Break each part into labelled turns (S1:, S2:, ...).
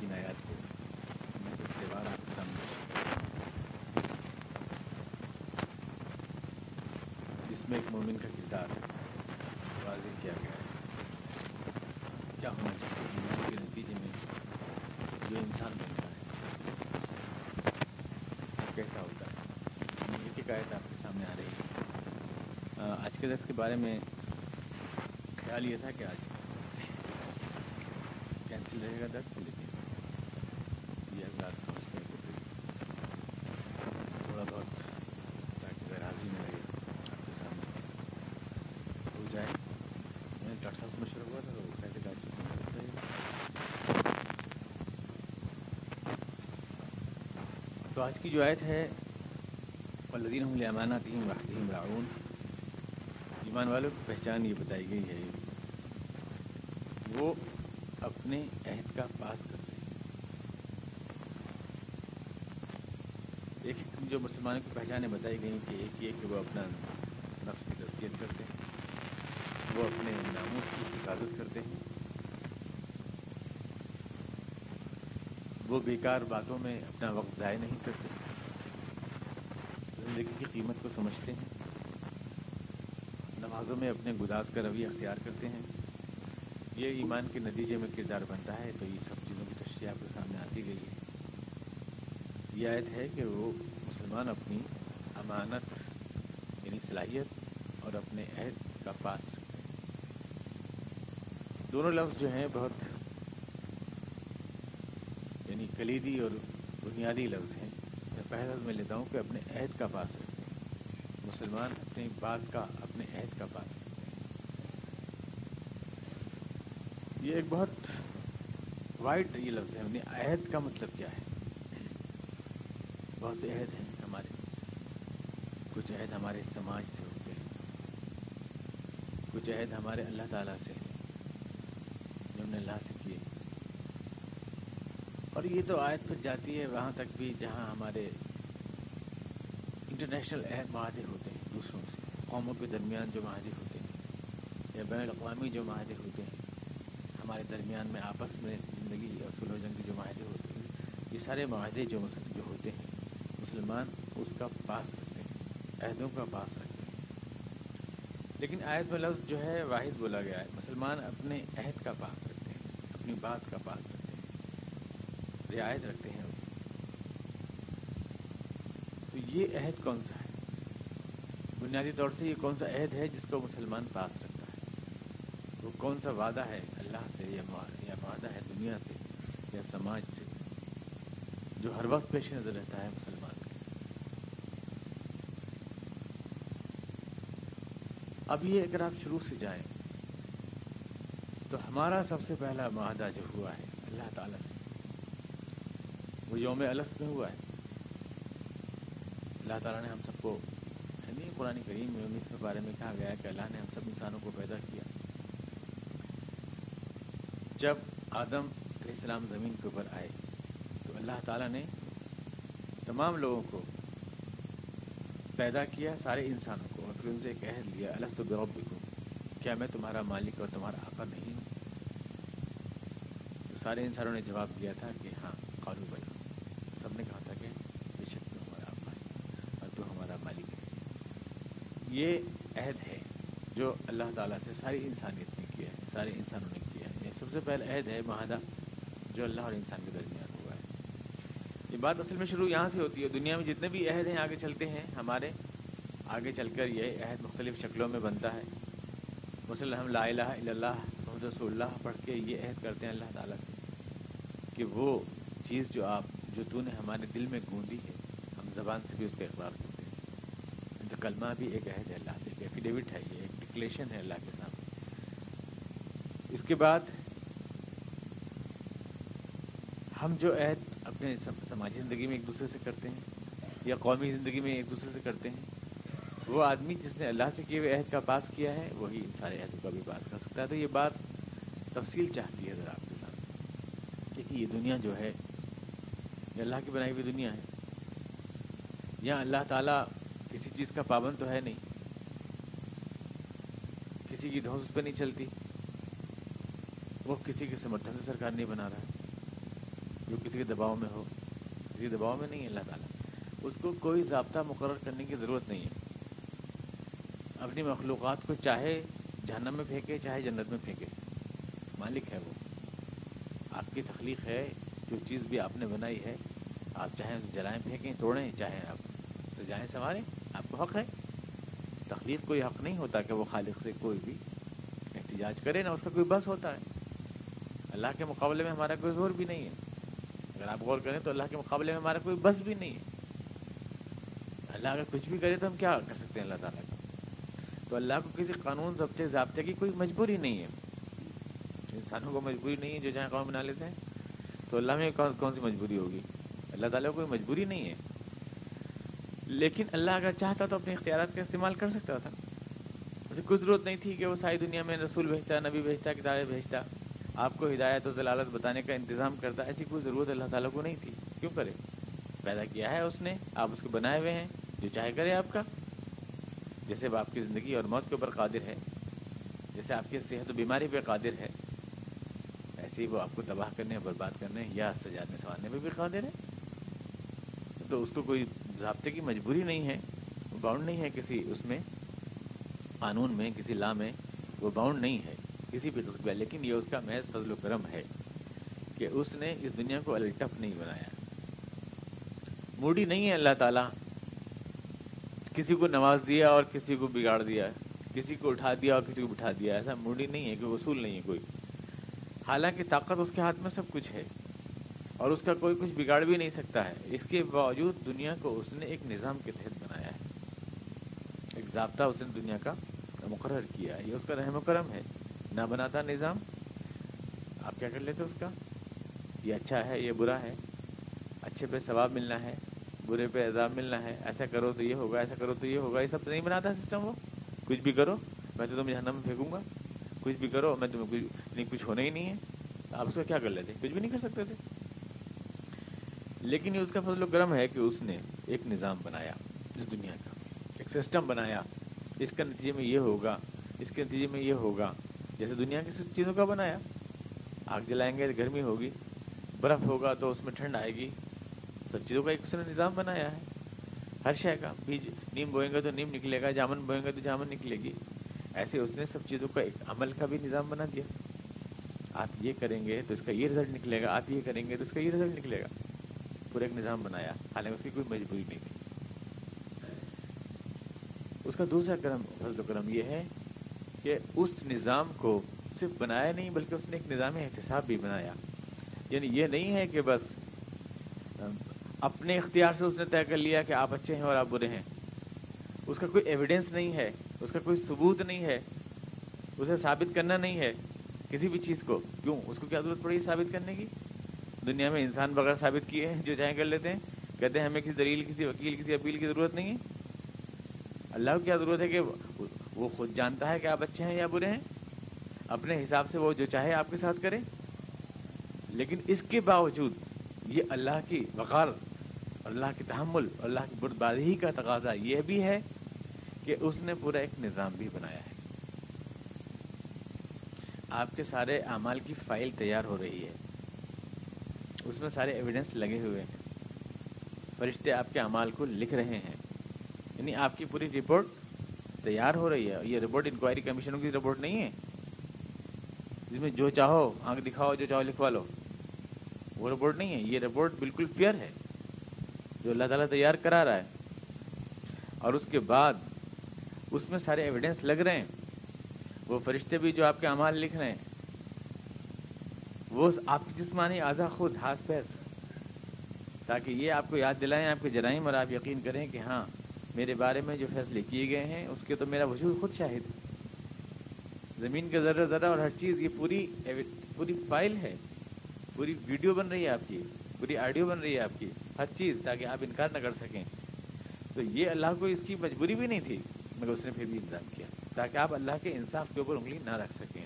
S1: کی نایات کو میں کچھ تہوار آپ کے سامنے جس میں ایک مومن کا کردار واضح کیا گیا ہے کیا ہونا چاہیے ایمان کے نتیجے میں جو انسان بنتا ہے کیسا ہوتا ہے یہ شکایت آپ کے سامنے آ رہی ہے آج کے درس کے بارے میں خیال یہ تھا کہ آج کینسل رہے گا درس لیکن یہ حضرات سمجھتے ہیں کہ تھوڑا بہت تاکہ غیر حاضری میں لگے آپ کے سامنے ہو جائے میں نے ڈاکٹر صاحب سے مشورہ ہوا تھا تو وہ کہتے ڈاکٹر صاحب تو آج کی جو آیت ہے والذین هم لاماناتهم وعهدهم راعون۔ ایمان والوں کی پہچان یہ بتائی گئی ہے، وہ اپنے عہد کا پاس کرتے ہیں۔ ایک جو مسلمانوں کی پہچانیں بتائی گئی کہ ایک یہ کہ وہ اپنا نفس کی تصدیت کرتے ہیں، وہ اپنے ناموس کی حفاظت کرتے ہیں۔ وہ بیکار باتوں میں اپنا وقت ضائع نہیں کرتے۔ زندگی کی قیمت کو سمجھتے ہیں۔ نمازوں میں اپنے گداز کا رویہ اختیار کرتے ہیں۔ یہ ایمان کے نتیجے میں کردار بنتا ہے، تو یہ سب چیزوں کی تشریح آپ کے سامنے آتی گئی ہے۔ یہ آیت ہے کہ وہ مسلمان اپنی امانت یعنی صلاحیت اور اپنے عہد کا پاس دونوں لفظ جو ہیں بہت کلیدی اور بنیادی لفظ ہیں۔ میں پہلا میں لیتا ہوں کہ اپنے عہد کا پاس رکھتے ہیں مسلمان اپنی بات کا اپنے عہد کا پاس رکھتے ہیں یہ ایک بہت وائڈ یہ لفظ ہے۔ یعنی عہد کا مطلب کیا ہے؟ بہت عہد ہیں ہمارے۔ کچھ عہد ہمارے سماج سے ہوتے ہیں۔ کچھ عہد ہمارے اللہ تعالیٰ سے ہیں۔ جو ہم نے اللہ اور یہ تو آیت پھر جاتی ہے وہاں تک بھی جہاں ہمارے انٹرنیشنل عہد معاہدے ہوتے ہیں، دوسروں سے، قوموں کے درمیان جو معاہدے ہوتے ہیں، یا بین الاقوامی جو معاہدے ہوتے ہیں، ہمارے درمیان میں آپس میں زندگی اور سلو جنگ کے جو معاہدے ہوتے ہیں، یہ سارے معاہدے جو جو ہوتے ہیں، مسلمان اس کا پاس رکھتے ہیں، عہدوں کا پاس رکھتے ہیں۔ لیکن آیت میں لفظ جو ہے واحد بولا گیا ہے، مسلمان اپنے عہد کا پاس رکھتے ہیں، اپنی بات کا پاس رکھتے ہیں۔ رعایت رکھتے ہیں۔ تو یہ عہد کون سا ہے؟ بنیادی طور سے یہ کون سا عہد ہے جس کو مسلمان پاس رکھتا ہے؟ وہ کون سا وعدہ ہے اللہ سے یا وعدہ ہے دنیا سے یا سماج سے جو ہر وقت پیش نظر رہتا ہے مسلمان کے؟ اب یہ اگر آپ شروع سے جائیں تو ہمارا سب سے پہلا معاہدہ جو ہوا ہے اللہ تعالیٰ سے یوم السط میں ہوا ہے؟ اللہ تعالیٰ نے ہم سب کو یعنی قرآن کریم میں انیس کے بارے میں کہا گیا ہے کہ اللہ نے ہم سب انسانوں کو پیدا کیا۔ جب آدم علیہ السلام زمین کے اوپر آئے تو اللہ تعالیٰ نے تمام لوگوں کو پیدا کیا، سارے انسانوں کو، اور پھر ان سے ایک عہد لیا الگ تو برب کو کیا میں تمہارا مالک اور تمہارا آقا نہیں ہوں؟ تو سارے انسانوں نے جواب دیا تھا کہ ہاں قالو بھائی سب نے کہا تھا کہ بے شک تو ہمارا آقا ہے اور تو ہمارا مالک ہے یہ عہد ہے جو اللہ تعالیٰ سے ساری انسانیت نے کیا ہے، سارے انسانوں نے کیا ہے۔ یہ سب سے پہلا عہد ہے، معاہدہ جو اللہ اور انسان کے درمیان ہوا ہے۔ یہ بات اصل میں شروع یہاں سے ہوتی ہے۔ دنیا میں جتنے بھی عہد ہیں آگے چلتے ہیں، ہمارے آگے چل کر یہ عہد مختلف شکلوں میں بنتا ہے۔ مثلاً ہم لا الہ الا اللہ، محمد رسول اللہ پڑھ کے یہ عہد کرتے ہیں اللہ تعالیٰ سے کہ وہ چیز جو آپ، جو تو نے ہمارے دل میں گوندی ہے، ہم زبان سے بھی اس کا اقرار کرتے ہیں۔ کلمہ بھی ایک عہد ہے، اللہ سے ایک ایفیڈیوٹ ہے، یہ ایک ڈکلیشن ہے اللہ کے سامنے اس کے بعد ہم جو عہد اپنے سماجی زندگی میں ایک دوسرے سے کرتے ہیں یا قومی زندگی میں ایک دوسرے سے کرتے ہیں، وہ آدمی جس نے اللہ سے کیے ہوئے عہد کا پاس کیا ہے، وہی ان سارے عہدوں کا بھی پاس کر سکتا ہے۔ تو یہ بات تفصیل چاہتی ہے ذرا آپ کے ساتھ۔ کیونکہ یہ دنیا جو ہے، یہ اللہ کی بنائی ہوئی دنیا ہے۔ یہاں اللہ تعالیٰ چیز کا پابند تو ہے نہیں۔ کسی کی دھوس پہ نہیں چلتی۔ وہ کسی کے سمرتھن سے سرکار نہیں بنا رہا جو کسی کے دباؤ میں ہو۔ کسی دباؤ میں نہیں ہے اللہ تعالیٰ۔ اس کو کوئی ضابطہ مقرر کرنے کی ضرورت نہیں ہے۔ اپنی مخلوقات کو چاہے جہنم میں پھینکے، چاہے جنت میں پھینکے۔ مالک ہے وہ۔ آپ کی تخلیق ہے۔ جو چیز بھی آپ نے بنائی ہے، آپ چاہیں جلائیں، پھینکیں، توڑیں، چاہیں آپ سجائیں سنواریں۔ حق ہے۔ تخلیق کوئی حق نہیں ہوتا کہ وہ خالق سے کوئی بھی احتجاج کرے، نہ اس کا کوئی بس ہوتا ہے۔ اللہ کے مقابلے میں ہمارا کوئی زور بھی نہیں ہے۔ اگر آپ غور کریں تو اللہ کے مقابلے میں ہمارا کوئی بس بھی نہیں ہے۔ اللہ اگر کچھ بھی کرے تو ہم کیا کر سکتے ہیں اللہ تعالیٰ کا؟ تو اللہ کو کسی قانون ضبطے ضابطے کی کوئی مجبوری نہیں ہے۔ انسانوں کو مجبوری نہیں ہے جو جہاں قوم بنا لیتے ہیں۔ تو اللہ میں کون کون سی مجبوری ہوگی؟ اللہ تعالیٰ کو کوئی مجبوری نہیں ہے۔ لیکن اللہ اگر چاہتا تو اپنے اختیارات کا استعمال کر سکتا تھا۔ اسے کوئی ضرورت نہیں تھی کہ وہ ساری دنیا میں رسول بھیجتا، نبی بھیجتا، کتابیں بھیجتا۔ آپ کو ہدایت و ضلالت بتانے کا انتظام کرتا، ایسی کوئی ضرورت اللہ تعالیٰ کو نہیں تھی۔ کیوں کرے؟ پیدا کیا ہے اس نے، آپ اس کو بنائے ہوئے ہیں، جو چاہے کرے آپ کا۔ جیسے وہ آپ کی زندگی اور موت کے اوپر قادر ہے، جیسے آپ کی صحت و بیماری پہ قادر ہے۔ ایسے ہی وہ آپ کو تباہ کرنے، برباد کرنے یا سجانے سنوارنے پہ بھی قادر ہے۔ تو اس کو کوئی ضابطے کی مجبوری نہیں ہے وہ باؤنڈ نہیں ہے کسی اس میں، قانون میں، کسی لا میں وہ باؤنڈ نہیں ہے، کسی بھی رقبہ لیکن یہ اس کا محض فضل و کرم ہے کہ اس نے اس دنیا کو الٹف نہیں بنایا۔ موڈی نہیں ہے اللہ تعالیٰ کسی کو نواز دیا اور کسی کو بگاڑ دیا، کسی کو اٹھا دیا اور کسی کو بٹھا دیا، ایسا موڈی نہیں ہے کوئی اصول نہیں ہے کوئی۔ حالانکہ طاقت اس کے ہاتھ میں سب کچھ ہے۔ اور اس کا کوئی کچھ بگاڑ بھی نہیں سکتا ہے۔ اس کے باوجود دنیا کو اس نے ایک نظام کے تحت بنایا ہے۔ ایک ضابطہ اس نے دنیا کا مقرر کیا ہے۔ یہ اس کا رحم و کرم ہے۔ نہ بناتا نظام۔ آپ کیا کر لیتے اس کا؟ یہ اچھا ہے، یہ برا ہے۔ اچھے پہ ثواب ملنا ہے، برے پہ عذاب ملنا ہے۔ ایسا کرو تو یہ ہوگا، ایسا کرو تو یہ ہوگا۔ یہ سب تو نہیں بناتا سسٹم وہ۔ کچھ بھی کرو، میں تو تمہیں جہنم میں پھینکوں گا۔ کچھ بھی کرو، میں تمہیں کچھ نہیں، کچھ ہونا ہی نہیں ہے۔ آپ اس کا کیا کر لیتے؟ کچھ بھی نہیں کر سکتے تھے۔ لیکن یہ اس کا فضل و کرم ہے کہ اس نے ایک نظام بنایا اس دنیا کا، ایک سسٹم بنایا۔ اس کا نتیجے میں یہ ہوگا، اس کے نتیجے میں یہ ہوگا۔ جیسے دنیا کی سب چیزوں کا بنایا۔ آگ جلائیں گے تو گرمی ہوگی، برف ہوگا تو اس میں ٹھنڈ آئے گی۔ سب چیزوں کا ایک اس نے نظام بنایا ہے۔ ہر شے کا، بیج، نیم بوئیں گے تو نیم نکلے گا، جامن بوئیں گے تو جامن نکلے گی۔ ایسے اس نے سب چیزوں کا ایک عمل کا بھی نظام بنا دیا۔ آپ یہ کریں گے تو اس کا یہ رزلٹ نکلے گا، آپ یہ کریں گے تو اس کا یہ رزلٹ نکلے گا۔ پورا ایک نظام بنایا، حالانکہ اس کی کوئی مجبوری نہیں تھی۔ اس کا دوسرا کرم، فضل و کرم یہ ہے کہ اس نظام کو صرف بنایا نہیں، بلکہ اس نے ایک نظام احتساب بھی بنایا۔ یعنی یہ نہیں ہے کہ بس اپنے اختیار سے اس نے طے کر لیا کہ آپ اچھے ہیں اور آپ برے ہیں۔ اس کا کوئی ایویڈنس نہیں ہے، اس کا کوئی ثبوت نہیں ہے۔ اسے ثابت کرنا نہیں ہے کسی بھی چیز کو۔ کیوں؟ اس کو کیا ضرورت پڑی ثابت کرنے کی؟ دنیا میں انسان بغیر ثابت کیے ہیں، جو چاہیں کر لیتے ہیں۔ کہتے ہیں، ہمیں کسی دلیل، کسی وکیل، کسی اپیل کی ضرورت نہیں ہے۔ اللہ کو کیا ضرورت ہے کہ وہ خود جانتا ہے کہ آپ اچھے ہیں یا برے ہیں؟ اپنے حساب سے وہ جو چاہے آپ کے ساتھ کرے۔ لیکن اس کے باوجود یہ اللہ کی وقار، اللہ کی تحمل، اللہ کی بردباری کا تقاضا یہ بھی ہے کہ اس نے پورا ایک نظام بھی بنایا ہے۔ آپ کے سارے اعمال کی فائل تیار ہو رہی ہے۔ اس میں سارے ایویڈنس لگے ہوئے ہیں۔ فرشتے آپ کے اعمال کو لکھ رہے ہیں۔ یعنی آپ کی پوری رپورٹ تیار ہو رہی ہے۔ یہ رپورٹ انکوائری کمیشنوں کی رپورٹ نہیں ہے۔ جس میں جو چاہو آنکھ دکھاؤ، جو چاہو لکھوا لو۔ وہ رپورٹ نہیں ہے۔ یہ رپورٹ بالکل پیئر ہے۔ جو اللہ تعالیٰ تیار کرا رہا ہے۔ اور اس کے بعد اس میں سارے ایویڈنس لگ رہے ہیں۔ وہ فرشتے بھی جو آپ کے اعمال لکھ رہے ہیں۔ وہ آپ کی جسمانی اعضا خود ہاتھ پیر تاکہ یہ آپ کو یاد دلائیں، آپ کے جرائم، اور آپ یقین کریں کہ ہاں میرے بارے میں جو فیصلے کیے گئے ہیں، اس کے تو میرا وجود خود شاہد ہے۔ زمین کا ذرہ ذرہ اور ہر چیز، یہ پوری پوری فائل ہے۔ پوری ویڈیو بن رہی ہے آپ کی، پوری آڈیو بن رہی ہے آپ کی، ہر چیز، تاکہ آپ انکار نہ کر سکیں۔ تو یہ اللہ کو اس کی مجبوری بھی نہیں تھی، مگر اس نے پھر بھی انتظام کیا، تاکہ آپ اللہ کے انصاف کے اوپر انگلی نہ رکھ سکیں۔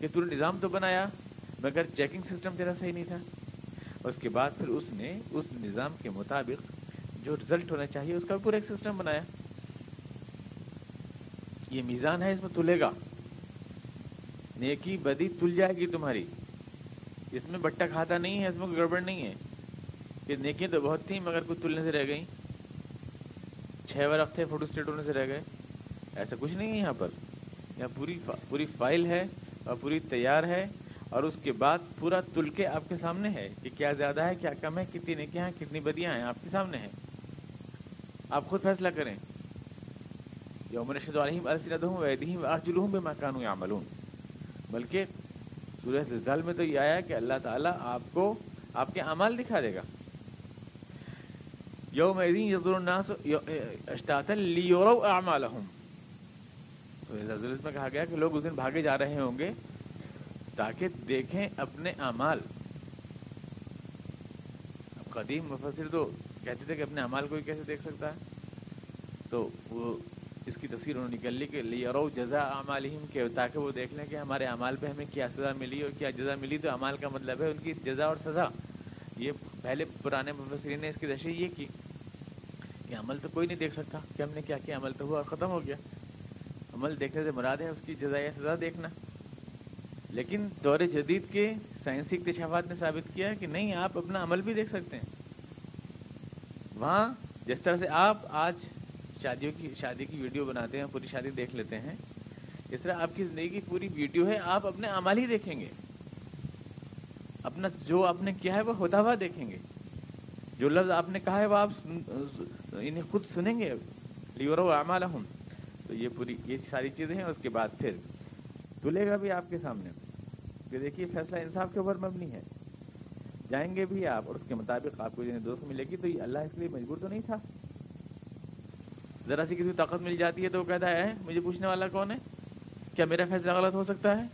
S1: کہ تو نظام تو بنایا، مگر چیکنگ سسٹم تیرا صحیح نہیں تھا۔ اس کے بعد پھر اس نے اس نظام کے مطابق جو رزلٹ ہونا چاہیے، اس کا پورا ایک سسٹم بنایا۔ یہ میزان ہے، اس میں تلے گا۔ نیکی بدی تل جائے گی تمہاری۔ اس میں بٹا کھاتا نہیں ہے، اس میں کوئی گڑبڑ نہیں ہے۔ کہ نیکی تو بہت تھیں، مگر کچھ تلنے سے رہ گئیں۔ چھ ورق تھے، فوٹو اسٹیٹ ہونے سے رہ گئے۔ ایسا کچھ نہیں ہے یہاں پر۔ یہاں پوری پوری فائل ہے۔ اور پوری تیار ہے اور اس کے بعد پورا تل کے آپ کے سامنے ہے کہ کیا زیادہ ہے، کیا کم ہے، کتنی نیکیاں ہیں، کتنی بدیاں ہیں آپ کے سامنے ہیں۔ آپ خود فیصلہ کریں۔ یوم رشد علیہم السلم ویدہم ارجلہم بما کانوا یعملون۔ بلکہ سورہ زلزال میں تو یہ آیا کہ اللہ تعالیٰ آپ کو آپ کے اعمال دکھا دے گا۔ یوم یذر الناس اشتاتا لیروا اعمالهم تو میں کہا گیا کہ لوگ اس دن بھاگے جا رہے ہوں گے تاکہ دیکھیں اپنے اعمال۔ اب قدیم مفسر تو کہتے تھے کہ اپنے اعمال کو کیسے دیکھ سکتا ہے۔ تو وہ اس کی تصویر انہوں نے نکل لی کہ لیرو جزا اعمالہم کہ تاکہ وہ دیکھ لیں کہ ہمارے اعمال پہ ہمیں کیا سزا ملی اور کیا جزا ملی، تو اعمال کا مطلب ہے ان کی جزا اور سزا۔ یہ پہلے پرانے مفسرین نے اس کی تشریح یہ کی کہ عمل تو کوئی نہیں دیکھ سکتا کہ ہم نے کیا کیا، عمل تو ہوا اور ختم ہو گیا۔ عمل دیکھنے سے مراد ہے اس کی جزا یا سزا دیکھنا۔ لیکن دور جدید کے سائنسی اکتشافات نے ثابت کیا کہ نہیں، آپ اپنا عمل بھی دیکھ سکتے ہیں۔ وہاں جس طرح سے آپ آج شادیوں کی، شادی کی ویڈیو بناتے ہیں، پوری شادی دیکھ لیتے ہیں، اس طرح آپ کی زندگی کی پوری ویڈیو ہے، آپ اپنے عمل ہی دیکھیں گے۔ اپنا جو آپ نے کیا ہے، وہ ہوتا ہوا دیکھیں گے۔ جو لفظ آپ نے کہا ہے، وہ آپ انہیں یعنی خود سنیں گے۔ لیورو اعمال تو یہ پوری یہ ساری چیزیں ہیں، اس کے بعد پھر تلے گا بھی آپ کے سامنے۔ کہ دیکھیے، فیصلہ انصاف کے اوپر مبنی ہے۔ جائیں گے بھی آپ اور اس کے مطابق آپ کو جنہیں دوست ملے گی، تو یہ اللہ اس لیے مجبور تو نہیں تھا۔ ذرا سی کسی طاقت مل جاتی ہے تو وہ کہتا ہے مجھے پوچھنے والا کون ہے؟ کیا میرا فیصلہ غلط ہو سکتا ہے؟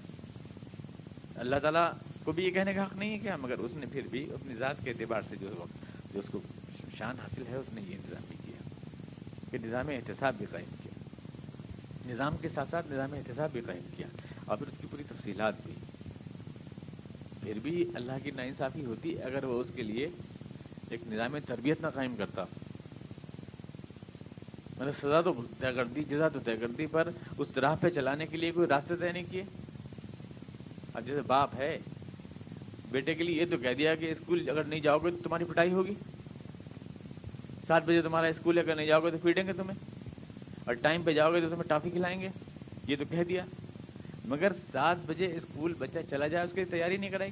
S1: اللہ تعالیٰ کو بھی یہ کہنے کا حق نہیں ہے کیا، مگر اس نے پھر بھی اپنی ذات کے اعتبار سے جو وقت جو اس کو شان حاصل ہے، اس نے یہ انتظام بھی کیا۔ کہ نظام احتساب بھی قائم کیا۔ نظام کے ساتھ ساتھ نظام احتساب بھی قائم کیا اور پھر اس کی پوری تفصیلات بھی۔ پھر بھی اللہ کی ناانصافی ہوتی اگر وہ اس کے لیے ایک نظام تربیت نہ قائم کرتا۔ مطلب سزا تو طے کر دی، جزا تو طے کر دی، پر اس راہ پہ چلانے کے لیے کوئی راستے طے نہیں کیے۔ اب جیسے باپ ہے، بیٹے کے لیے یہ تو کہہ دیا کہ اسکول اگر نہیں جاؤ گے تو تمہاری پٹائی ہوگی۔ سات بجے تمہارا اسکول اگر نہیں جاؤ گے تو پیٹیں گے تمہیں۔ اور ٹائم پہ جاؤ گے تو تمہیں ٹافی کھلائیں گے۔ یہ تو کہہ دیا۔ مگر سات بجے اسکول بچہ چلا جائے، اس کی تیاری نہیں کرائی۔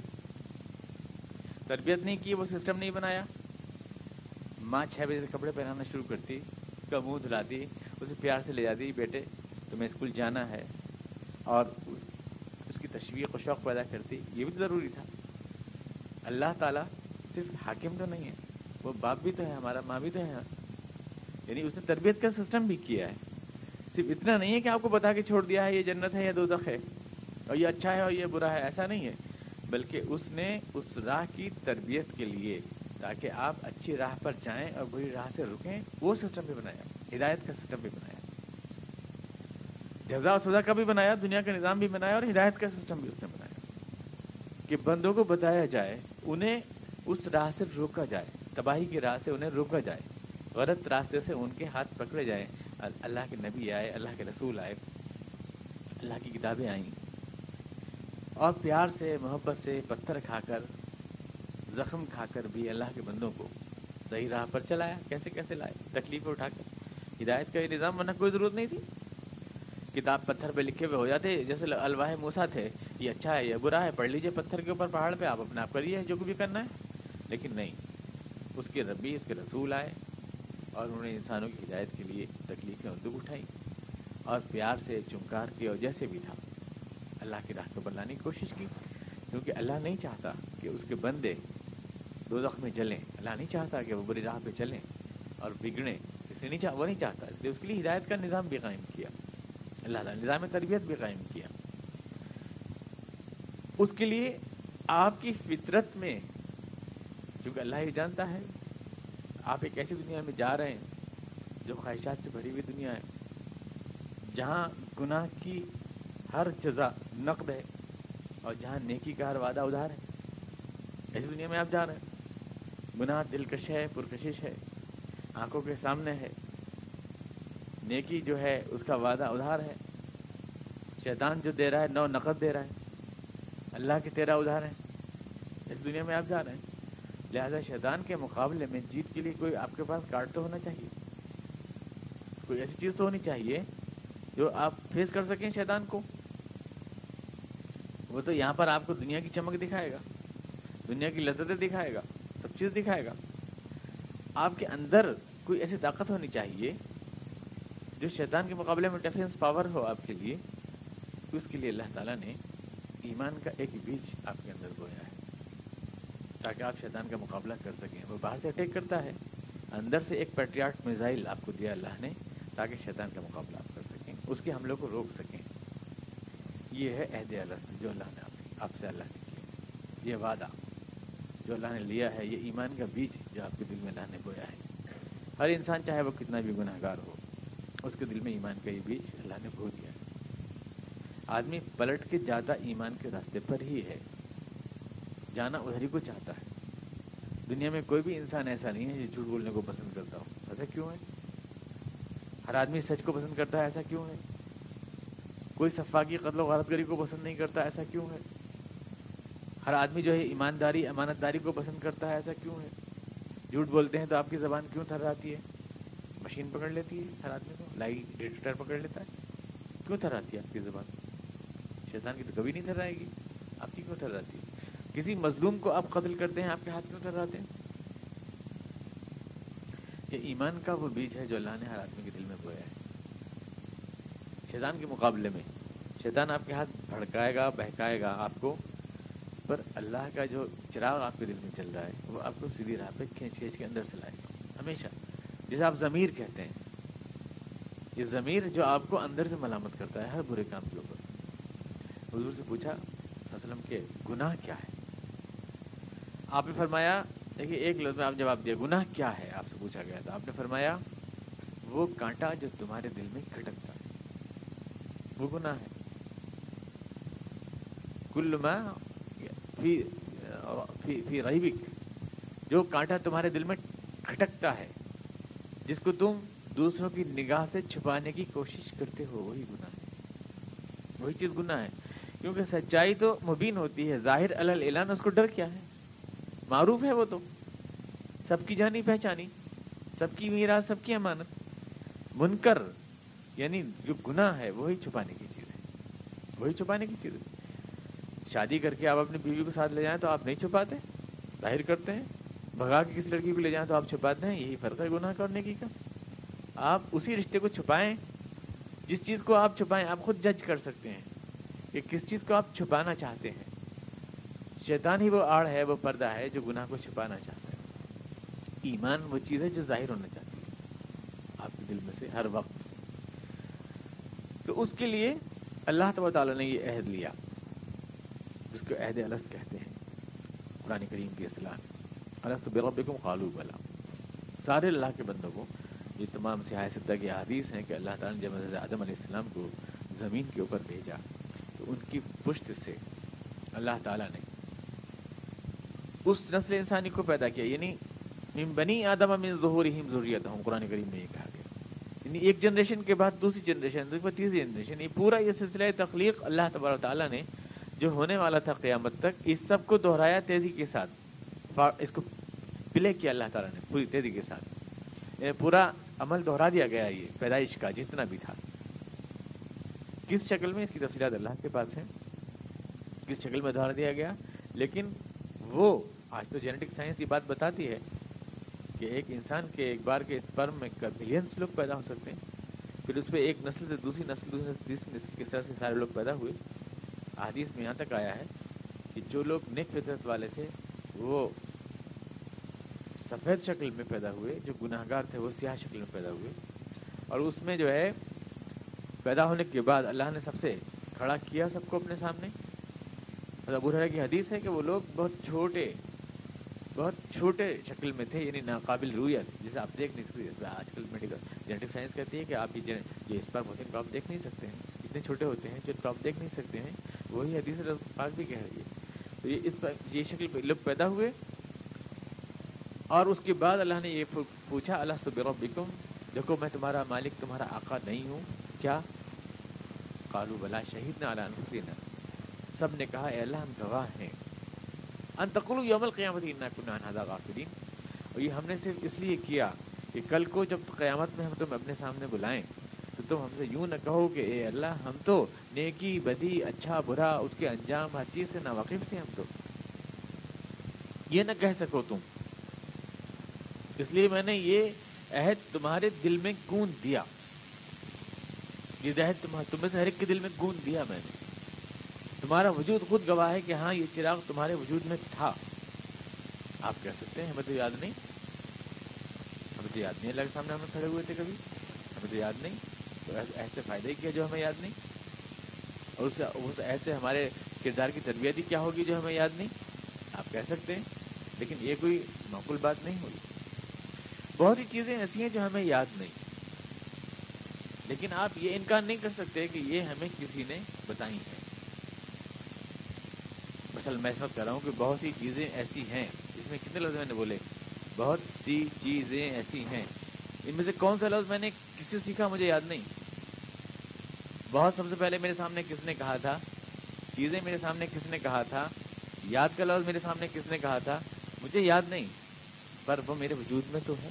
S1: تربیت نہیں کی، وہ سسٹم نہیں بنایا۔ ماں چھ بجے سے کپڑے پہنانا شروع کرتی اس کا منہ دھلاتی، اسے پیار سے لے جاتی، بیٹے، تمہیں اسکول جانا ہے۔ اور اس کی تشویق و شوق پیدا کرتی۔ یہ بھی تو ضروری تھا۔ اللہ تعالیٰ صرف حاکم تو نہیں ہے، وہ باپ بھی تو ہے، ہمارا ماں بھی تو ہے۔ یعنی اس نے تربیت کا سسٹم بھی کیا ہے۔ صرف اتنا نہیں ہے کہ آپ کو بتا کے چھوڑ دیا ہے، یہ جنت ہے یا دو ہے؟ اور یہ اچھا ہے اور یہ برا ہے، ایسا نہیں ہے۔ بلکہ اس نے اس راہ کی تربیت کے لیے تاکہ آپ اچھی راہ پر جائیں اور بری راہ سے رکیں، وہ سسٹم بھی بنایا، ہدایت کا سسٹم بھی بنایا۔ جزا و سزا کا بھی بنایا، دنیا کا نظام بھی بنایا اور ہدایت کا سسٹم بھی اس نے بنایا۔ کہ بندوں کو بتایا جائے، انہیں اس راہ سے روکا جائے، تباہی کی راہ سے انہیں روکا جائے، غلط راستے سے ان کے ہاتھ پکڑے جائیں اللہ کے نبی آئے، اللہ کے رسول آئے، اللہ کی کتابیں آئیں۔ اور پیار سے، محبت سے پتھر کھا کر، زخم کھا کر بھی اللہ کے بندوں کو صحیح راہ پر چلایا۔ کیسے کیسے لائے؟ تکلیف اٹھا کر۔ ہدایت کا یہ نظام بننا کوئی ضرورت نہیں تھی۔ کتاب پتھر پہ لکھے ہوئے ہو جاتے، جیسے الواح موسا تھے، یہ اچھا ہے، یہ برا ہے، پڑھ لیجیے پتھر کے اوپر پہاڑ پہ، آپ اپنے آپ کریے جو بھی کرنا ہے۔ لیکن نہیں، اس کے ربی، اس کے رسول آئے۔ اور انہوں نے انسانوں کی ہدایت کے لیے تکلیفیں اور دکھ اٹھائی اور پیار سے چمکار کے اور جیسے بھی تھا۔ اللہ کی راہ کو بنانے کی کوشش کی، کیونکہ اللہ نہیں چاہتا کہ اس کے بندے دو دخ میں جلیں۔ اللہ نہیں چاہتا کہ وہ بری راہ پہ چلیں اور بگڑیں، اس نہیں چاہ وہ نہیں چاہتا۔ اس لیے اس کے لیے ہدایت کا نظام بھی قائم کیا۔ اللہ تعالیٰ نظام تربیت بھی قائم کیا۔ اس کے لیے آپ کی فطرت میں کیونکہ اللہ یہ جانتا ہے آپ ایک ایسی دنیا میں جا رہے ہیں جو خواہشات سے بھری ہوئی دنیا ہے، جہاں گناہ کی ہر جزا نقد ہے اور جہاں نیکی کا ہر وعدہ ادھار ہے۔ ایسی دنیا میں آپ جا رہے ہیں، گناہ دلکش ہے، پرکشش ہے، آنکھوں کے سامنے ہے، نیکی جو ہے اس کا وعدہ ادھار ہے، شیطان جو دے رہا ہے نو نقد دے رہا ہے، اللہ کے تیرا ادھار ہے۔ اس دنیا میں آپ جا رہے ہیں۔ لہذا شیطان کے مقابلے میں جیت کے لیے کوئی آپ کے پاس کارڈ تو ہونا چاہیے؟ کوئی ایسی چیز تو ہونی چاہیے جو آپ فیس کر سکیں شیطان کو؟ وہ تو یہاں پر آپ کو دنیا کی چمک دکھائے گا، دنیا کی لذتیں دکھائے گا، سب چیز دکھائے گا۔ آپ کے اندر کوئی ایسی طاقت ہونی چاہیے جو شیطان کے مقابلے میں ڈیفینس پاور ہو آپ کے لیے؟ اس کے لیے اللہ تعالیٰ نے ایمان کا ایک بیج آپ کے اندر بویا ہے۔ تاکہ آپ شیطان کا مقابلہ کر سکیں۔ وہ باہر سے اٹیک کرتا ہے۔ اندر سے ایک پیٹریاٹ میزائل آپ کو دیا اللہ نے تاکہ شیطان کا مقابلہ آپ کر سکیں، اس کے حملوں کو روک سکیں۔ یہ ہے عہد اللہ جو اللہ نے آپ آپ سے اللہ نے کیا۔ یہ وعدہ جو اللہ نے لیا ہے، یہ ایمان کا بیج جو آپ کے دل میں اللہ نے بویا ہے۔ ہر انسان چاہے وہ کتنا بھی گناہ گار ہو، اس کے دل میں ایمان کا یہ بیج اللہ نے بو دیا ہے۔ آدمی پلٹ کے زیادہ ایمان کے راستے پر ہی ہے۔ جانا ادھر ہی کو چاہتا ہے۔ دنیا میں کوئی بھی انسان ایسا نہیں ہے جو جھوٹ بولنے کو پسند کرتا ہو۔ ایسا کیوں ہے؟ ہر آدمی سچ کو پسند کرتا ہے، ایسا کیوں ہے؟ کوئی صفاقی قتل و غارت گری کو پسند نہیں کرتا، ایسا کیوں ہے؟ ہر آدمی جو ہے ایمانداری امانت داری کو پسند کرتا ہے، ایسا کیوں ہے؟ جھوٹ بولتے ہیں تو آپ کی زبان کیوں تھر آتی ہے؟ مشین پکڑ لیتی ہے ہر آدمی کو؟ لائی ڈیٹر پکڑ لیتا ہے؟ کیوں تھر ہے آپ کی زبان؟ شیطان کی تو کبھی نہیں تھر آئے گی۔ آپ کی کیوں تھر آتی ہے؟ کسی مظلوم کو آپ قتل کرتے ہیں، آپ کے ہاتھ کیوں تھر ہیں؟ یہ ایمان کا وہ بیج ہے جو اللہ نے ہر آدمی کے دل میں بویا ہے۔ شیطان کے مقابلے میں، شیطان آپ کے ہاتھ بھڑکائے گا، بہکائے گا آپ کو، پر اللہ کا جو چراغ آپ کے دل میں چل رہا ہے، وہ آپ کو سیدھی راہ پہ کھینچ کھینچ کے اندر چلائے گا۔ ہمیشہ، جسے آپ ضمیر کہتے ہیں۔ یہ ضمیر جو آپ کو اندر سے ملامت کرتا ہے ہر برے کام کے اوپر۔ حضور سے پوچھا وسلم کے گناہ کیا ہے آپ نے فرمایا، دیکھیے، ایک لفظ میں آپ جواب دیا، گناہ کیا ہے؟ آپ سے پوچھا گیا۔ تھا آپ نے فرمایا، وہ کانٹا جو تمہارے دل میں کھٹکتا ہے، وہ گناہ ہے۔ کل ما فی فی ریبک جو کانٹا تمہارے دل میں کھٹکتا ہے، جس کو تم دوسروں کی نگاہ سے چھپانے کی کوشش کرتے ہو، وہی گناہ ہے۔ وہی چیز گناہ ہے۔ کیونکہ سچائی تو مبین ہوتی ہے، ظاہر اعلان اس کو ڈر کیا ہے؟ معروف ہے وہ تو۔ سب کی جانی پہچانی، سب کی میرا سب کی امانت۔ منکر یعنی جو گناہ ہے، وہی چھپانے کی چیز ہے۔ وہی چھپانے کی چیز ہے۔ شادی کر کے آپ اپنی بیوی کو ساتھ لے جائیں تو آپ نہیں چھپاتے، ظاہر کرتے ہیں۔ بھگا کے کس لڑکی کو لے جائیں تو آپ چھپاتے ہیں، یہی فرق ہے گناہ کرنے کی کا۔ آپ اسی رشتے کو چھپائیں، جس چیز کو آپ چھپائیں، آپ خود جج کر سکتے ہیں کہ کس چیز کو آپ چھپانا چاہتے ہیں۔ شیطان ہی وہ آڑ ہے، وہ پردہ ہے جو گناہ کو چھپانا چاہتا ہے۔ ایمان وہ چیز ہے جو ظاہر ہونا چاہتی ہے۔ آپ کے دل میں سے ہر وقت۔ تو اس کے لیے اللہ تب تعالیٰ نے یہ عہد لیا۔ جس کو عہد الست کہتے ہیں۔ قرآن کریم کی اصطلاح۔ الست بربکم خالو بلا سارے اللہ کے بندوں کو یہ تمام سیاح ستہ کی حدیث ہیں کہ اللہ تعالیٰ نے جب حضرت آدم علیہ السلام کو زمین کے اوپر بھیجا تو ان کی پشت سے اللہ تعالیٰ نے اس نسل انسانی کو پیدا کیا یعنی من بنی آدم من ظہورہم ذریتہم، قرآن کریم میں یہ کہا گیا۔ یعنی ایک جنریشن کے بعد دوسری جنریشن، دوسری تیسری جنریشن، یہ پورا یہ سلسلہ تخلیق اللہ تبارک تعالیٰ نے جو ہونے والا تھا قیامت تک، اس سب کو دہرایا تیزی کے ساتھ۔ اس کو پلے کیا اللہ تعالیٰ نے، پوری تیزی کے ساتھ۔ یعنی پورا عمل دہرا دیا گیا یہ پیدائش کا، جتنا بھی تھا۔ کس شکل میں؟ اس کی تفصیلات اللہ کے پاس ہیں۔ کس شکل میں دہرا دیا گیا؟ لیکن وہ آج تو جینیٹک سائنس یہ بات بتاتی ہے کہ ایک انسان کے ایک بار کے اسپرم میں بلینس لوگ پیدا ہو سکتے ہیں، پھر اس پہ ایک نسل سے دوسری نسل دوسری نسل، تیسری نسل کس طرح سے سارے لوگ پیدا ہوئے، حدیث میں یہاں تک آیا ہے کہ جو لوگ نیک فطرت والے تھے، وہ سفید شکل میں پیدا ہوئے، جو گناہ گار تھے، وہ سیاہ شکل میں پیدا ہوئے۔ اور اس میں جو ہے، پیدا ہونے کے بعد اللہ نے سب سے کھڑا کیا سب کو اپنے سامنے۔ مطلب ابو رہا کی حدیث ہے کہ وہ لوگ بہت چھوٹے بہت چھوٹے شکل میں تھے یعنی ناقابل رویت، جسے آپ دیکھ نہیں سکتے۔ آج کل میڈیکل جینیٹک سائنس کہتی ہے کہ آپ یہ جو اسپرم ہوتے ہیں کو آپ دیکھ نہیں سکتے ہیں۔ اتنے چھوٹے ہوتے ہیں جن کو آپ دیکھ نہیں سکتے ہیں۔ وہی حدیث پاک بھی کہہ رہی ہے۔ تو یہ اس پر یہ شکل پہ لوگ پیدا ہوئے۔ اور اس کے بعد اللہ نے یہ پوچھا اللہ تو بکم دیکھو، میں تمہارا مالک، تمہارا آقا نہیں ہوں۔ کیا؟ کالو بلا شہید نہ اعلیٰ سب نے کہا، اے اللہ، ہم گواہ ہیں۔ انتقل یوم القیامت انہدا غافرین اور یہ ہم نے صرف اس لیے کیا کہ کل کو جب قیامت میں ہم تم اپنے سامنے بلائیں، تو تم ہم سے یوں نہ کہو کہ اے اللہ، ہم تو نیکی، بدی اچھا برا، اس کے انجام، ہر چیز سے ناواقف تھے ہم تو۔ یہ نہ کہہ سکو تم۔ اس لیے میں نے یہ عہد تمہارے دل میں گوند دیا۔ یہ عہد تمہیں سے ہر ایک کے دل میں گوند دیا میں نے۔ تمہارا وجود خود گواہ ہے کہ ہاں یہ چراغ تمہارے وجود میں تھا۔ آپ کہہ سکتے ہیں، ہمیں تو یاد نہیں۔ ہمیں تو یاد نہیں اللہ کے سامنے ہم کھڑے ہوئے تھے کبھی۔ ہمیں تو یاد نہیں۔ تو ایسے فائدہ ہی کیا جو ہمیں یاد نہیں؟ اور اس ایسے ہمارے کردار کی تربیت ہی کیا ہوگی جو ہمیں یاد نہیں؟ آپ کہہ سکتے ہیں، لیکن یہ کوئی معقول بات نہیں ہوگی بہت ہی چیزیں ایسی ہیں جو ہمیں یاد نہیں۔ لیکن آپ یہ انکار نہیں کر سکتے کہ یہ ہمیں کسی نے بتائی ہیں۔ مثلا میں سمجھ کر رہا ہوں کہ بہت سی چیزیں ایسی ہیں۔ اس میں کتنے لفظ میں نے بولے؟ بہت سی چیزیں ایسی ہیں۔ ان میں سے کون سا لفظ میں نے کس سے سیکھا مجھے یاد نہیں۔ بہت سب سے پہلے میرے سامنے کس نے کہا تھا؟ چیزیں میرے سامنے کس نے کہا تھا؟ یاد کا لفظ میرے سامنے کس نے کہا تھا؟ مجھے یاد نہیں، پر وہ میرے وجود میں تو ہے۔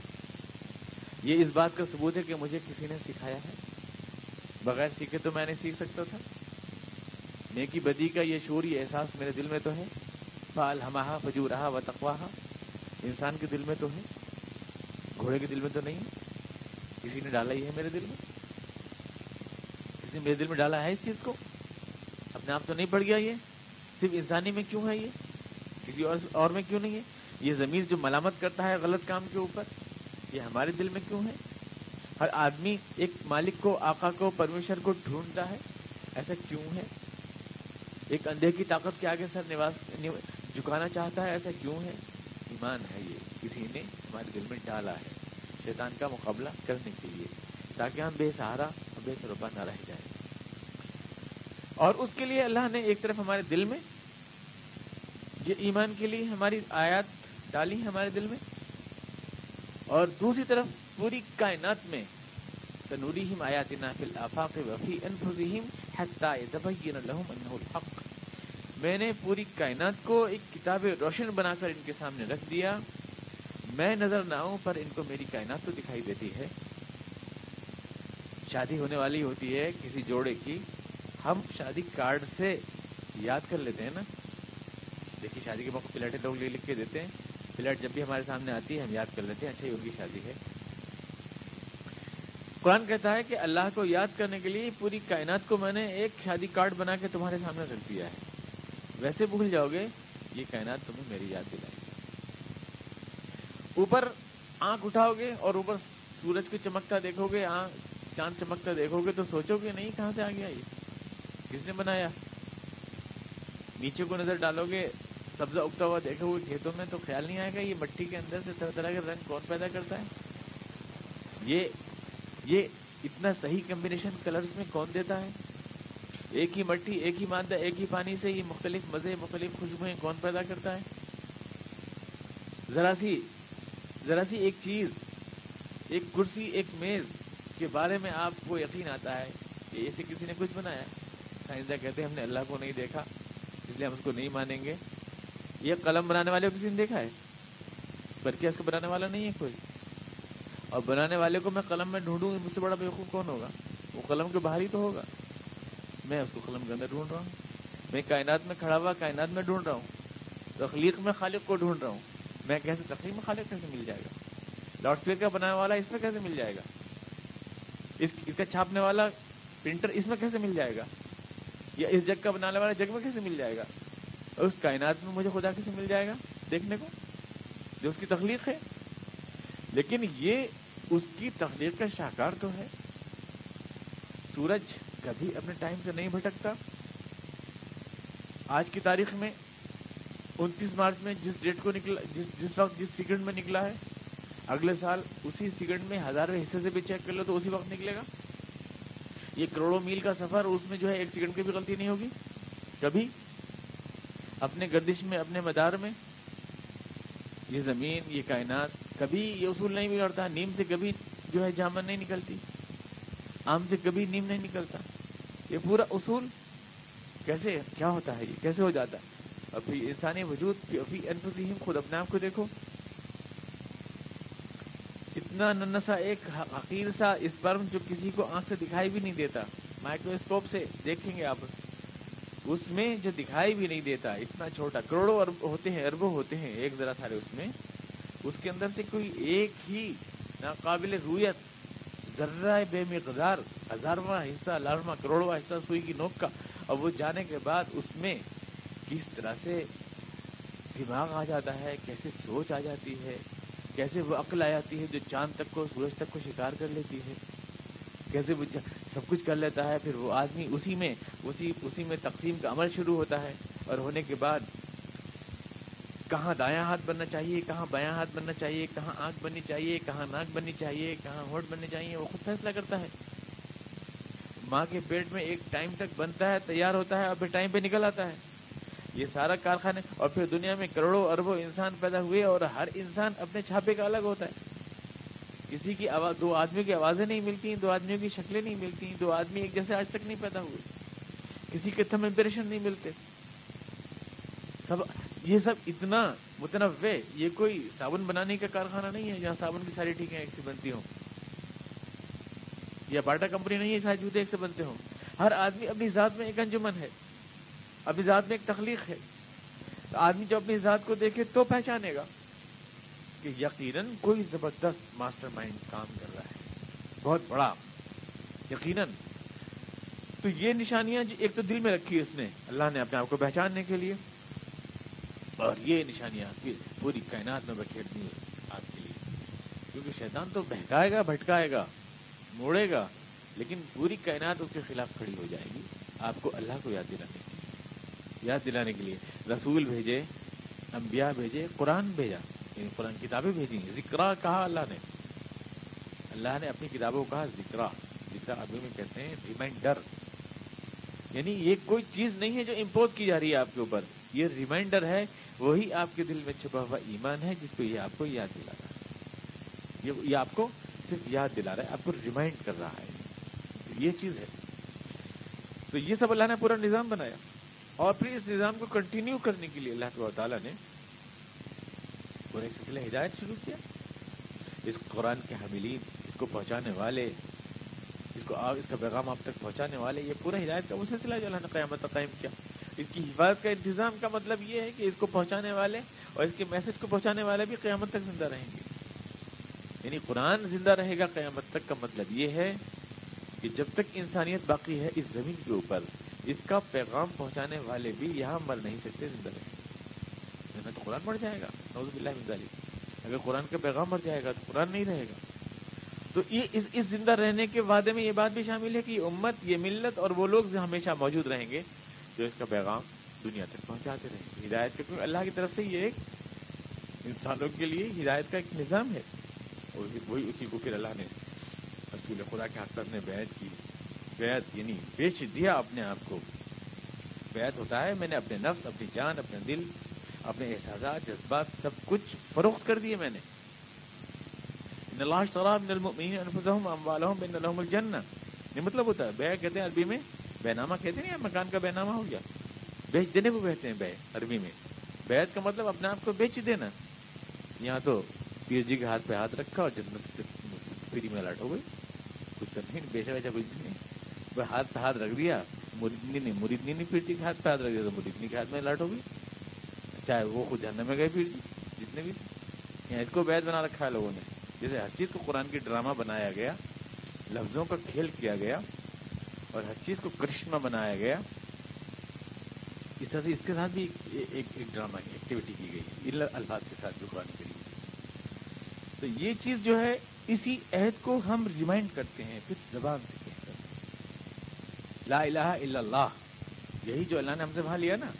S1: یہ اس بات کا ثبوت ہے کہ مجھے کسی نے سکھایا ہے۔ بغیر سیکھے تو میں نے سیکھ سکتا تھا۔ نیکی بدی کا یہ شور یہ احساس میرے دل میں تو ہے۔ فال ہماہا فجو رہا و تقواہا۔ انسان کے دل میں تو ہے، گھوڑے کے دل میں تو نہیں کسی نے ڈالا ہی ہے میرے دل میں۔ کسی نے میرے دل میں ڈالا ہے اس چیز کو۔ اپنے آپ تو نہیں پڑ گیا یہ۔ صرف انسانی میں کیوں ہے یہ؟ کسی اور میں کیوں نہیں ہے؟ یہ ضمیر جو ملامت کرتا ہے غلط کام کے اوپر، یہ ہمارے دل میں کیوں ہے؟ ہر آدمی ایک مالک کو، آقا کو پرمیشر کو ڈھونڈتا ہے، ایسا کیوں ہے؟ ایک اندھے کی طاقت کے آگے سر نواز جھکانا چاہتا ہے؟ ایسا کیوں ہے؟ ایمان ہے یہ۔ کسی نے ہمارے دل میں ڈالا ہے شیطان کا مقابلہ کرنے کے لیے، تاکہ ہم بے سہارا اور بے سروپا نہ رہ جائیں۔ اور اس کے لیے اللہ نے ایک طرف ہمارے دل میں یہ ایمان کے لیے ہماری آیات ڈالی ہمارے دل میں، اور دوسری طرف پوری کائنات میں تنورihim آیاتنا فی الافاق وفی انفسهم حتی يتبین لهم انه الحق۔ میں نے پوری کائنات کو ایک کتاب روشن بنا کر ان کے سامنے رکھ دیا۔ میں نظر نہ آؤں، پر ان کو میری کائنات تو دکھائی دیتی ہے۔ شادی ہونے والی ہوتی ہے کسی جوڑے کی۔ ہم شادی کارڈ سے یاد کر لیتے ہیں نا۔ دیکھیے، شادی کے موقع پلیٹیں لوگ لکھ کے دیتے ہیں۔ پلیٹ جب بھی ہمارے سامنے آتی ہے، ہم یاد کر لیتے ہیں اچھا یہ ان کی شادی ہے۔ قرآن کہتا ہے کہ اللہ کو یاد کرنے کے لیے پوری کائنات کو میں نے ایک شادی کارڈ بنا کے تمہارے سامنے رکھ دیا ہے۔ ویسے بھول جاؤ گے، یہ کائنات تمہیں میری یاد دلائے گی۔ اوپر آنکھ اٹھاؤ گے اور اوپر سورج کو چمکتا دیکھو گے، آنکھ چاند چمکتا دیکھو گے، تو سوچو گے نہیں کہاں سے آ گیا یہ؟ کس نے بنایا؟ نیچے کو نظر ڈالو گے، سبزہ اگتا ہوا دیکھو گے، کھیتوں میں تو خیال نہیں آئے گا، یہ مٹی کے اندر سے طرح طرح کے رنگ کون پیدا کرتا ہے؟ یہ یہ اتنا صحیح کمبینیشن کلرز میں کون دیتا ہے؟ ایک ہی مٹی، ایک ہی مادہ، ایک ہی پانی سے یہ مختلف مزے، مختلف خوشبوئیں کون پیدا کرتا ہے؟ ذرا سی ذرا سی ایک چیز، ایک کرسی، ایک میز کے بارے میں آپ کو یقین آتا ہے کہ ایسے کسی نے کچھ بنایا سائنسداں کہتے ہیں ہم نے اللہ کو نہیں دیکھا، اس لیے ہم اس کو نہیں مانیں گے۔ یہ قلم بنانے والے کو کسی نے دیکھا ہے؟ بلکہ اس کو بنانے والا نہیں ہے کوئی۔ اور بنانے والے کو میں قلم میں ڈھونڈوں مجھ سے بڑا بیوقوف کون ہوگا؟ وہ قلم کے باہر ہی تو ہوگا۔ میں اس کو قلم کے اندر ڈھونڈ رہا ہوں۔ میں کائنات میں کھڑا ہوا، کائنات میں ڈھونڈ رہا ہوں۔ تخلیق میں خالق کو ڈھونڈ رہا ہوں۔ میں کیسے تخلیق میں خالق کیسے مل جائے گا؟ لاؤڈ اسپیکر بنانے والا اس میں کیسے مل جائے گا؟ اس اس کا چھاپنے والا پرنٹر اس میں کیسے مل جائے گا؟ یا اس جگ کا بنانے والا جگ میں کیسے مل جائے گا؟ اور اس کائنات میں مجھے خدا کیسے مل جائے گا دیکھنے کو؟ جو اس کی تخلیق ہے۔ لیکن یہ اس کی تخلیق کا شاہکار تو ہے۔ سورج کبھی اپنے ٹائم سے نہیں بھٹکتا۔ آج کی تاریخ میں انتیس مارچ میں جس ڈیٹ کو نکلا، جس جس وقت، جس سیکنڈ میں نکلا ہے، اگلے سال اسی سیکنڈ میں ہزاروں حصے سے بھی چیک کر لو تو اسی وقت نکلے گا۔ یہ کروڑوں میل کا سفر اس میں جو ہے ایک سیکنڈ کی بھی غلطی نہیں ہوگی۔ کبھی اپنے گردش میں، اپنے مدار میں یہ زمین، یہ کائنات، کبھی یہ اصول نہیں بگڑتا نیم سے کبھی جو ہے جامن نہیں نکلتی۔ آم سے کبھی نیم نہیں نکلتا۔ یہ پورا اصول کیسے، کیا ہوتا ہے؟ یہ کیسے ہو جاتا ہے؟ اور پھر انسانی وجود انفسیم خود اپنے آپ کو دیکھو۔ اتنا ننسا ایک حقیر سا اسپرم جو کسی کو آنکھ سے دکھائی بھی نہیں دیتا۔ مائکروسکوپ سے دیکھیں گے آپ۔ اس میں جو دکھائی بھی نہیں دیتا، اتنا چھوٹا، کروڑوں ارب ہوتے ہیں، اربوں ہوتے ہیں ایک ذرا سارے اس میں۔ اس کے اندر سے کوئی ایک ہی ناقابل رویت ذرہ بے مقدار، ہزارواں حصہ لاروہ کروڑواں حصہ سوئی کی نوک کا۔ اور وہ جانے کے بعد اس میں کس طرح سے دماغ آ جاتا ہے، کیسے سوچ آ جاتی ہے، کیسے وہ عقل آ جاتی ہے جو چاند تک کو، سورج تک کو شکار کر لیتی ہے۔ کیسے وہ سب کچھ کر لیتا ہے، پھر وہ آدمی اسی میں، اسی اسی میں تقسیم کا عمل شروع ہوتا ہے۔ اور ہونے کے بعد کہاں دایاں ہاتھ بننا چاہیے، کہاں بیاں ہاتھ بننا چاہیے، کہاں آنکھ بننی چاہیے، کہاں ناک بننی چاہیے، کہاں ہوٹ بننے چاہیے، وہ خود فیصلہ کرتا ہے۔ ماں کے پیٹ میں ایک ٹائم تک بنتا ہے، تیار ہوتا ہے، اور پھر ٹائم پہ نکل آتا ہے۔ یہ سارا کارخانے، اور پھر دنیا میں کروڑوں اربوں انسان پیدا ہوئے، اور ہر انسان اپنے چھاپے کا الگ ہوتا ہے۔ کسی کی آواز دو آدمیوں کی آوازیں نہیں ملتی، دو آدمیوں کی شکلیں نہیں ملتی، دو آدمی ایک جیسے آج تک نہیں پیدا ہوئے۔ کسی کے تھم امپریشن نہیں ملتے۔ سب یہ سب اتنا متنوع، یہ کوئی صابن بنانے کا کارخانہ نہیں ہے جہاں صابن کی ساری ٹھیک ایک سے بنتی ہوں۔ یا باٹا کمپنی نہیں ہے سارے جوتے ایک سے بنتے ہوں۔ ہر آدمی اپنی ذات میں ایک انجمن ہے، اپنی ذات میں ایک تخلیق ہے۔ تو آدمی جو اپنی ذات کو دیکھے تو پہچانے گا کہ یقیناً کوئی زبردست ماسٹر مائنڈ کام کر رہا ہے۔ بہت بڑا، یقیناً۔ تو یہ نشانیاں ایک تو دل میں رکھی اس نے، اللہ نے اپنے آپ کو پہچاننے کے لیے۔ اور یہ نشانیاں پوری کائنات میں بیٹھے دی آپ کے لیے۔ کیونکہ شیطان تو بہکائے گا، بھٹکائے گا، موڑے گا، لیکن پوری کائنات اس کے خلاف کھڑی ہو جائے گی۔ آپ کو اللہ کو یاد دلانے کے لیے۔ یاد دلانے کے لیے رسول بھیجے، انبیاء بھیجے، قرآن بھیجا یعنی قرآن کتابیں بھیجی ذکر کہا اللہ نے۔ اللہ نے اپنی کتابوں کو کہا ذکر ذکر ابھی میں کہتے ہیں، ریمائنڈر۔ یعنی یہ کوئی چیز نہیں ہے جو امپوز کی جا رہی ہے آپ کے اوپر۔ یہ ریمائنڈر ہے، وہی آپ کے دل میں چھپا ہوا ایمان ہے جس کو یہ آپ کو یاد دلا رہا ہے۔ یہ آپ کو صرف یاد دلا رہا ہے، آپ کو ریمائنڈ کر رہا ہے۔ یہ چیز ہے۔ تو یہ سب اللہ نے پورا نظام بنایا۔ اور پھر اس نظام کو کنٹینیو کرنے کے لیے اللہ تعالیٰ نے پورے سلسلے ہدایت شروع کیا۔ اس قرآن کے حاملین، اس کو پہنچانے والے کو اس کا پیغام آپ تک پہنچانے والے، یہ پورا ہدایت کا وہ سلسلہ جو اللہ نے قیامت قائم کیا۔ اس کی حفاظت کا انتظام کا مطلب یہ ہے کہ اس کو پہنچانے والے اور اس کے میسج کو پہنچانے والے بھی قیامت تک زندہ رہیں گے۔ یعنی قرآن زندہ رہے گا، قیامت تک کا مطلب یہ ہے کہ جب تک انسانیت باقی ہے، اس زمین کے اوپر اس کا پیغام پہنچانے والے بھی یہاں مر نہیں سکتے، زندہ رہیں۔ گے تو قرآن مر جائے گا۔ نوز باللہ اگر قرآن کا پیغام مر جائے گا تو قرآن نہیں رہے گا۔ تو یہ اس اس زندہ رہنے کے وعدے میں یہ بات بھی شامل ہے کہ یہ امت، یہ ملت اور وہ لوگ ہمیشہ موجود رہیں گے جو اس کا پیغام دنیا تک پہنچاتے رہیں گے۔ ہدایت کا کیونکہ اللہ کی طرف سے یہ ایک انسانوں کے لیے ہدایت کا ایک نظام ہے۔ اور وہی اسی کو پھر اللہ نے رسول خدا کے حق نے بیعت کی۔ بیعت یعنی بیچ دیا اپنے آپ کو۔ بیعت ہوتا ہے، میں نے اپنے نفس، اپنی جان اپنے دل، اپنے احساسات، جذبات، سب کچھ فروخت کر دیے میں نے۔ مطلب ہوتا ہے، بے کہتے ہیں عربی میں، بے نامہ کہتے ہیں یا مکان کا بے نامہ ہو گیا؟ بیچ دینے کو کہتے ہیں بے، عربی میں۔ بیت کا مطلب اپنے آپ کو بیچ دینا۔ یہاں تو پیر جی کے ہاتھ پہ ہاتھ رکھا اور جنت سے فری میں لاٹ ہو گئی۔ کچھ نہیں، بیچا ویچا کچھ نہیں۔ ہاتھ پہ ہاتھ رکھ دیا مریدنی نہیں مریدنی نہیں پیر جی کے ہاتھ پہ ہاتھ رکھ دیا تو مریدنی کے ہاتھ میں لاٹ ہو گئی۔ چاہے وہ خود جھرنے میں گئے پیر جی جتنے بھی۔ یہاں اس کو بیت بنا رکھا ہے لوگوں نے۔ جیسے ہر چیز کو قرآن کی ڈرامہ بنایا گیا، لفظوں کا کھیل کیا گیا اور ہر چیز کو کرشمہ بنایا گیا۔ اس طرح سے اس کے ساتھ بھی ایک ایک ڈرامہ کی ایکٹیویٹی کی گئی الفاظ کے ساتھ بھی قرآن کے لیے تو یہ چیز جو ہے، اسی عہد کو ہم ریمائنڈ کرتے ہیں، پھر زبان سے کہہ کر۔ لا الہ الا اللہ، یہی جو اللہ نے ہم سے وہاں لیا نا،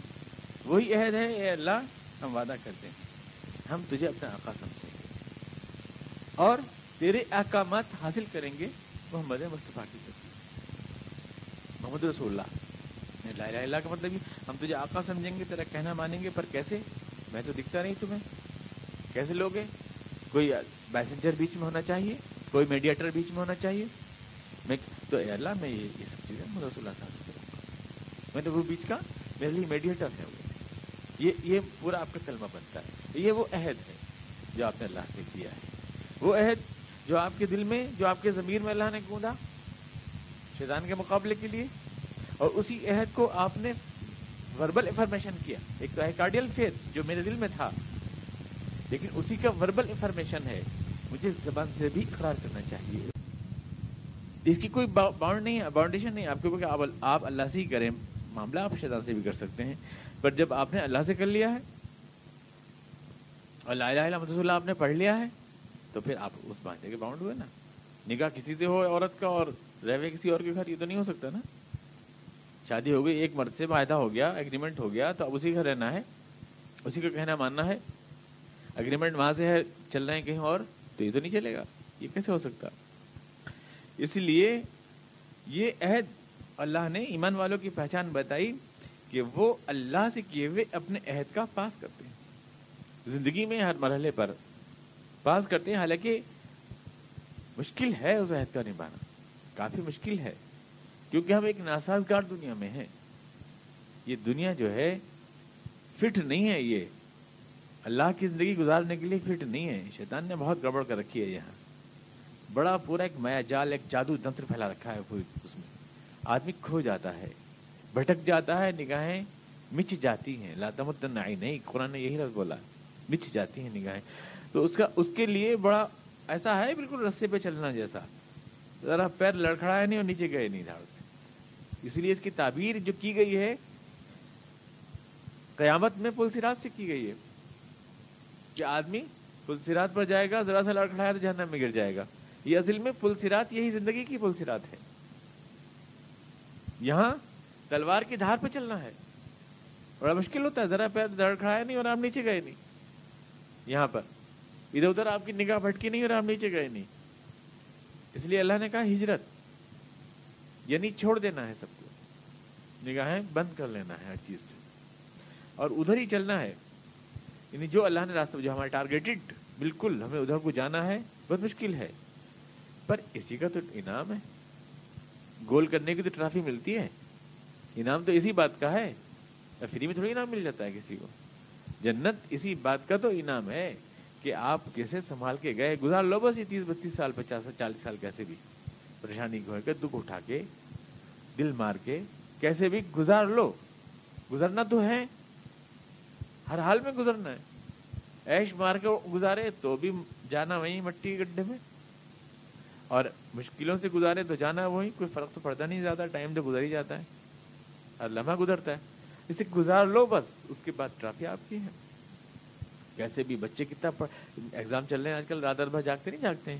S1: وہی عہد ہے، اے اللہ، ہم وعدہ کرتے ہیں۔ ہم تجھے اپنا آقا سمجھیں گے اور تیرے احکامات حاصل کریں گے محمد مصطفیٰ کی محمد رسول اللہ. لا الہ اللہ کا مطلب ہم تجھے آقا سمجھیں گے، تیرا کہنا مانیں گے، پر کیسے؟ میں تو دکھتا نہیں تمہیں. کیسے لوگے کوئی پیسنجر بیچ میں ہونا چاہیے؟ کوئی میڈیٹر بیچ میں ہونا چاہیے؟ میں تو اے اللہ، میں یہ سب چیزیں محمد رسول اللہ صاحب میں تو وہ بیچ کا میرے لیے میڈیٹر ہے وہ. یہ یہ پورا آپ کا کلمہ بنتا ہے. یہ وہ عہد ہے جو آپ نے اللہ سے کیا ہے. وہ عہد جو آپ کے دل میں، جو آپ کے ضمیر میں اللہ نے گوندا شیطان کے مقابلے کے لیے، اور اسی عہد کو آپ نے وربل انفارمیشن کیا۔ ایک تو ہے کارڈیل فیتھ جو میرے دل میں تھا، لیکن اسی کا وربل انفارمیشن ہے۔ مجھے زبان سے بھی اقرار کرنا چاہیے۔ اس کی کوئی باؤنڈ نہیں ہے باؤنڈیشن نہیں آپ کو کہ آپ اللہ سے ہی کریں۔ معاملہ آپ شیطان سے بھی کر سکتے ہیں۔ پر جب آپ نے اللہ سے کر لیا ہے، اور لا الہ الا اللہ آپ نے پڑھ لیا ہے تو پھر آپ اس بانچے کے باؤنڈ ہوئے نا۔ نکاح کسی سے ہو عورت کا اور رہے کسی اور کے گھر، یہ تو نہیں ہو سکتا نا۔ شادی ہو گئی، ایک مرد سے معاہدہ ہو گیا اگریمنٹ ہو گیا، تو اب اسی کا رہنا ہے۔ اسی کا کہنا ماننا ہے۔ اگریمنٹ وہاں سے ہے، چل رہے ہیں کہیں اور، تو یہ تو نہیں چلے گا۔ یہ کیسے ہو سکتا؟ اس لیے یہ عہد اللہ نے ایمان والوں کی پہچان بتائی کہ وہ اللہ سے کیے ہوئے اپنے عہد کا پاس کرتے ہیں۔ زندگی میں ہر مرحلے پر پاس کرتے ہیں، حالانکہ مشکل ہے اس عہد کا نبھانا، کافی مشکل ہے، کیونکہ ہم ایک ناسازگار دنیا میں ہیں۔ یہ دنیا جو ہے، فٹ نہیں ہے، یہ اللہ کی زندگی گزارنے کے لیے فٹ نہیں ہے۔ شیطان نے بہت گڑبڑ کر رکھی ہے یہاں۔ بڑا پورا ایک میا جال، ایک جادو تنتر پھیلا رکھا ہے اس میں۔ آدمی کھو جاتا ہے، بھٹک جاتا ہے، نگاہیں مچ جاتی ہیں۔ لاتم آئی نہیں قرآن نے یہی لفظ بولا، مچ جاتی ہیں نگاہیں۔ تو اس کا اس کے لیے بڑا ایسا ہے بالکل رستے پہ چلنا جیسا۔ ذرا پیر لڑکھڑایا نہیں اور نیچے گئے نہیں دھاڑ سے۔ اس لیے اس کی تعبیر جو کی گئی ہے، قیامت میں پل سرات سے کی گئی ہے۔ کہ آدمی پل سرات پر جائے گا، ذرا سا لڑکھڑایا تو جہنم میں گر جائے گا۔ یہ اصل میں پل سرات یہی زندگی کی پل سرات ہے۔ یہاں تلوار کی دھار پہ چلنا ہے۔ بڑا مشکل ہوتا ہے، ذرا پیر لڑکھڑایا نہیں اور آپ نیچے گئے نہیں۔ یہاں پر۔ ادھر ادھر آپ کی نگاہ بھٹکی نہیں اور آپ نیچے گئے نہیں۔ اس لیے اللہ نے کہا ہجرت یعنی چھوڑ دینا ہے سب کو۔ نگاہیں بند کر لینا ہے ہر چیز سے اور ادھر ہی چلنا ہے۔ یعنی جو اللہ نے راستہ جو ہمارا ٹارگیٹڈ بالکل ہمیں ادھر کو جانا ہے، بہت مشکل ہے۔ پر اسی کا تو انعام ہے۔ گول کرنے کی تو ٹرافی ملتی ہے۔ انعام تو اسی بات کا ہے۔ فری میں تھوڑی انعام مل جاتا ہے کسی کو۔ جنت اسی بات کا تو انعام ہے۔ کہ آپ کیسے سنبھال کے گئے، گزار لو بس یہ تیس، بتیس سال، پچاس، چالیس سال کیسے بھی۔ پریشانی کے، دکھ اٹھا کے، دل مار کے، کیسے بھی گزار لو۔ گزرنا تو ہے۔ ہر حال میں گزرنا ہے۔ ایش مار کے گزارے تو بھی جانا وہیں مٹی کے گڈھے میں۔ اور مشکلوں سے گزارے تو جانا وہی کوئی فرق تو پڑتا نہیں، زیادہ ٹائم تو گزر ہی جاتا ہے۔ ہر لمحہ گزرتا ہے۔ اسے گزار لو بس، اس کے بعد ٹرافی آپ کی ہے۔ کیسے بھی بچے کتنا ایگزام چل رہے ہیں آج کل، رات بھر جاگتے نہیں، جاگتے ہیں۔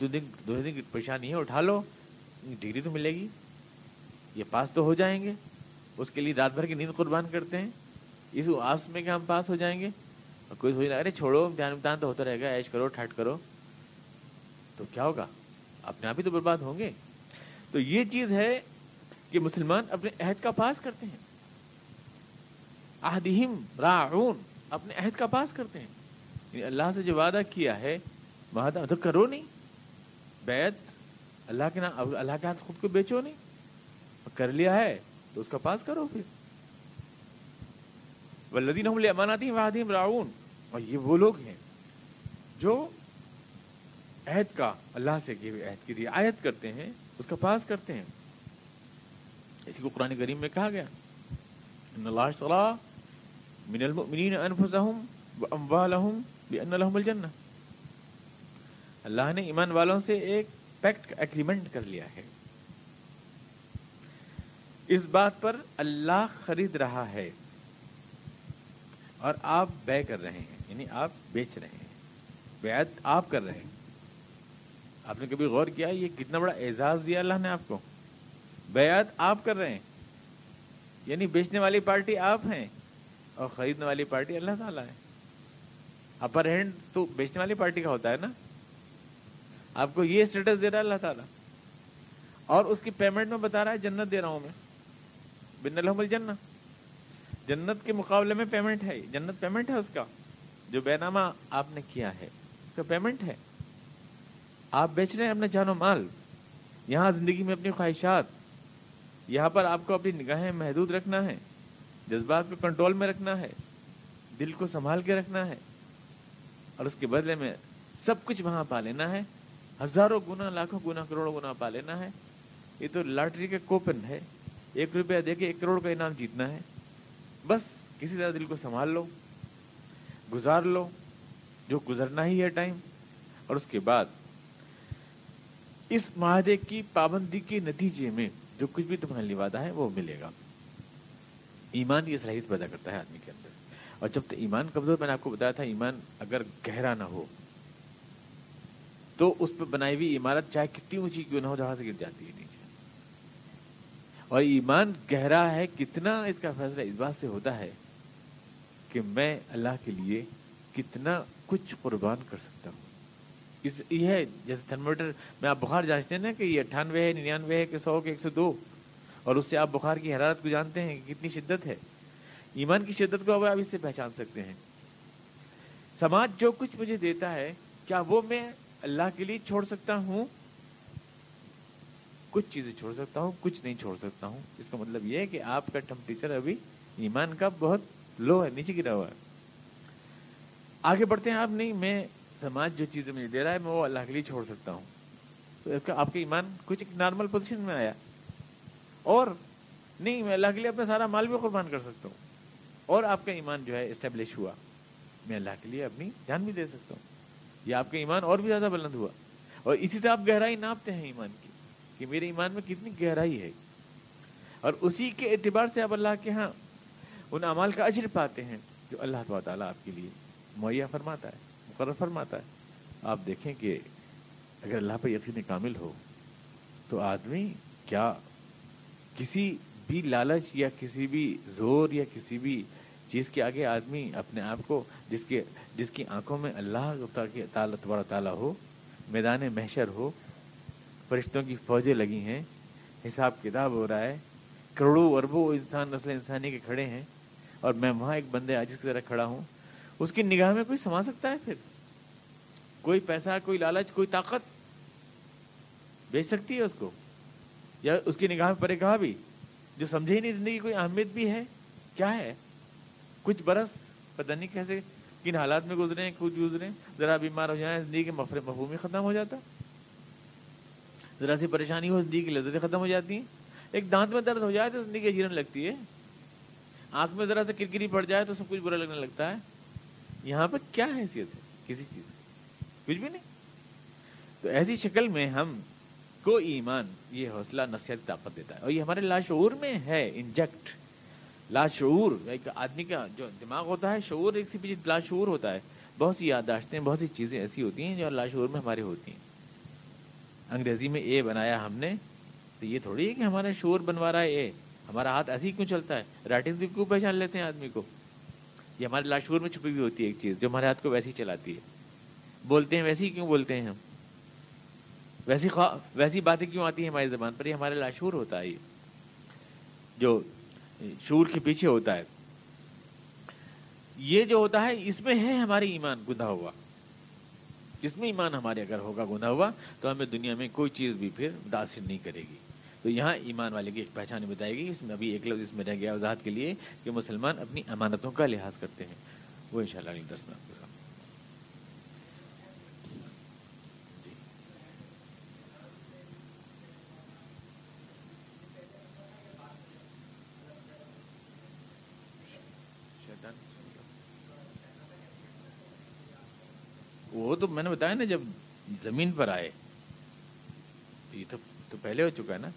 S1: دو دن دو دن پریشانی ہے، اٹھا لو، ڈگری تو ملے گی۔ یہ پاس تو ہو جائیں گے۔ اس کے لیے رات بھر کی نیند قربان کرتے ہیں۔ اس آس میں کہ ہم پاس ہو جائیں گے۔ اور کوئی سوچ رہا ارے، چھوڑو امتحان امتحان تو ہوتا رہے گا ایش کرو، ٹھٹ کرو۔ تو کیا ہوگا؟ اپنے آپ ہی تو برباد ہوں گے۔ تو یہ چیز ہے کہ مسلمان اپنے عہد کا پاس کرتے ہیں۔ راعون۔ اپنے عہد کا پاس کرتے ہیں۔ یعنی اللہ سے جو وعدہ کیا ہے، وعدہ تو کرو نہیں۔ بیت اللہ کے نام اللہ کے ہاتھ خود کو بیچو نہیں۔ کر لیا ہے، تو اس کا پاس کرو پھر۔ ولدین اماناتی وادیم راؤن اور یہ وہ لوگ ہیں جو عہد کا اللہ سے کیے عہد کی رعایت کرتے ہیں، اس کا پاس کرتے ہیں۔ اسی کو قرآن کریم میں کہا گیا۔ ان اللہ من المؤمنین انفسهم واموالهم بان لهم الجنہ اللہ نے ایمان والوں سے ایک پیکٹ ایگریمنٹ کر لیا ہے۔ اس بات پر اللہ خرید رہا ہے اور آپ بے کر رہے ہیں یعنی آپ بیچ رہے ہیں، بیعت آپ کر رہے ہیں۔ آپ نے کبھی غور کیا، یہ کتنا بڑا اعزاز دیا اللہ نے آپ کو۔ بیعت آپ کر رہے ہیں یعنی بیچنے والی پارٹی آپ ہیں۔ اور خریدنے والی پارٹی اللہ تعالیٰ ہے۔ اپر ہینڈ تو بیچنے والی پارٹی کا ہوتا ہے نا۔ آپ کو یہ اسٹیٹس دے رہا ہے اللہ تعالیٰ۔ اور اس کی پیمنٹ میں بتا رہا ہے جنت دے رہا ہوں میں۔ بن الحمد جنت جنت کے مقابلے میں پیمنٹ ہے۔ جنت پیمنٹ ہے اس کا۔ جو بے نامہ آپ نے کیا ہے، اس کا پیمنٹ ہے۔ آپ بیچ رہے ہیں اپنا جان و مال۔ یہاں زندگی میں اپنی خواہشات۔ یہاں پر آپ کو اپنی نگاہیں محدود رکھنا ہے۔ جذبات کو کنٹرول میں رکھنا ہے، دل کو سنبھال کے رکھنا ہے، اور اس کے بدلے میں سب کچھ وہاں پا لینا ہے۔ ہزاروں گنا، لاکھوں گنا، کروڑوں گنا پا لینا ہے۔ یہ تو لاٹری کا کوپن ہے۔ ایک روپیہ دے کے ایک کروڑ کا انعام جیتنا ہے۔ بس کسی طرح دل کو سنبھال لو، گزار لو، جو گزرنا ہی ہے ٹائم۔ اور اس کے بعد اس معاہدے کی پابندی کے نتیجے میں جو کچھ بھی تمہارے لیے وعدہ ہے، وہ ملے گا۔ ایمان کی صلاحیت پیدا کرتا ہے آدمی کے اندر۔ اور جب تک ایمان کمزور، میں نے آپ کو بتایا تھا، ایمان اگر گہرا نہ ہو، تو اس پہ بنائی ہوئی عمارت چاہے کتنی اونچی کیوں نہ ہو، جہاں سے گر جاتی ہے نیچے۔ اور ایمان گہرا ہے، کتنا اس کا فیصلہ اس بات سے ہوتا ہے کہ میں اللہ کے لیے کتنا کچھ قربان کر سکتا ہوں۔ اس یہ ہے، جیسے تھرمومیٹر، میں آپ بخار جانچتے ہیں نا کہ یہ اٹھانوے ہے، ننانوے ہے، کہ سو کے ایک سو دو۔ اور اس سے آپ بخار کی حرارت کو جانتے ہیں کہ کتنی شدت ہے۔ ایمان کی شدت کو آپ اس سے پہچان سکتے ہیں۔ سماج جو کچھ مجھے دیتا ہے، کیا وہ میں اللہ کے لیے چھوڑ سکتا ہوں؟ کچھ چیزیں چھوڑ سکتا ہوں، کچھ نہیں چھوڑ سکتا ہوں۔ اس کا مطلب یہ ہے کہ آپ کا ٹمپریچر ابھی ایمان کا بہت لو ہے، نیچے گرا ہوا ہے۔ آگے بڑھتے ہیں آپ، نہیں، میں سماج جو چیزیں مجھے دے رہا ہے، میں وہ اللہ کے لیے چھوڑ سکتا ہوں۔ تو آپ کا ایمان کچھ ایک نارمل پوزیشن میں آیا۔ اور نہیں، میں اللہ کے لیے اپنا سارا مال بھی قربان کر سکتا ہوں۔ اور آپ کا ایمان جو ہے اسٹیبلش ہوا۔ میں اللہ کے لیے اپنی جان بھی دے سکتا ہوں۔ یہ آپ کا ایمان اور بھی زیادہ بلند ہوا۔ اور اسی طرح آپ گہرائی ناپتے ہیں ایمان کی، کہ میرے ایمان میں کتنی گہرائی ہے۔ اور اسی کے اعتبار سے آپ اللہ کے ہاں ان اعمال کا اجر پاتے ہیں جو اللہ تعالیٰ آپ کے لیے مہیا فرماتا ہے، مقرر فرماتا ہے۔ آپ دیکھیں کہ اگر اللہ پہ یقین کامل ہو تو آدمی کیا کسی بھی لالچ یا کسی بھی زور یا کسی بھی چیز کے آگے آدمی اپنے آپ کو جس کے جس کی آنکھوں میں اللہ تعالیٰ تبارہ تعالیٰ ہو، میدان محشر ہو، فرشتوں کی فوجیں لگی ہیں، حساب کتاب ہو رہا ہے، کروڑوں اربوں انسان نسل انسانی کے کھڑے ہیں اور میں وہاں ایک بندے آج کی طرح کھڑا ہوں، اس کی نگاہ میں کوئی سما سکتا ہے پھر؟ کوئی پیسہ، کوئی لالچ، کوئی طاقت بیچ سکتی ہے اس کو؟ یا اس کی نگاہ میں پرے کہا بھی؟ جو سمجھے ہی نہیں زندگی، کوئی اہمیت بھی ہے؟ کیا ہے؟ کچھ برس؟ پتہ نہیں کیسے کن حالات میں گزرے ہیں، کچھ گزرے ذرا بیمار ہو جائیں، زندگی کے مفہوم ختم ہو جاتا۔ ذرا سی پریشانی ہو، زندگی کی لذتیں ختم ہو جاتی ہیں۔ ایک دانت میں درد ہو جائے تو زندگی جیرن لگتی ہے۔ آنکھ میں ذرا سے کرکری پڑ جائے تو سب کچھ برا لگنے لگتا ہے۔ یہاں پہ کیا حیثیت ہے؟ کسی چیز کچھ بھی نہیں۔ تو ایسی شکل میں ہم کو ایمان، یہ حوصلہ نفسیاتی طاقت دیتا ہے۔ اور یہ ہمارے لاشعور میں ہے انجیکٹ لاشعور، ایک آدمی کا جو دماغ ہوتا ہے، شعور ایک سی پیچھے لاشعور ہوتا ہے، بہت سی یادداشتیں بہت سی چیزیں ایسی ہوتی ہیں جو لاشعور میں ہمارے ہوتی ہیں۔ انگریزی میں اے بنایا ہم نے، تو یہ تھوڑی ہے کہ ہمارا شعور بنوا رہا ہے اے۔ ہمارا ہاتھ ایسے ہی کیوں چلتا ہے؟ رائٹنگ بھی کیوں پہچان لیتے ہیں آدمی کو؟ یہ ہمارے لاشور میں چھپی ہوئی ہوتی ہے ایک چیز جو ہمارے ہاتھ کو ویسی چلاتی ہے۔ بولتے ہیں ویسے ہی کیوں بولتے ہیں ہم؟ ویسی خواہ ویسی باتیں کیوں آتی ہیں ہماری زبان پر؟ یہ ہمارے لاشور ہوتا ہے یہ۔ جو شور کے پیچھے ہوتا ہے۔ یہ جو ہوتا ہے، اس میں ہے ہماری ایمان گندھا ہوا۔ اس میں ایمان ہمارے اگر ہوگا گندھا ہوا، تو ہمیں دنیا میں کوئی چیز بھی پھر متاثر نہیں کرے گی۔ تو یہاں ایمان والے کی ایک پہچان بتائے گی اس میں ابھی ایک لفظ اس میں رہ گیا وضاحت کے لیے کہ مسلمان اپنی امانتوں کا لحاظ کرتے ہیں۔ وہ ان شاء اللہ میں وہ تو میں نے بتایا نا جب زمین پر آئے، یہ تو تو پہلے ہو چکا ہے نا۔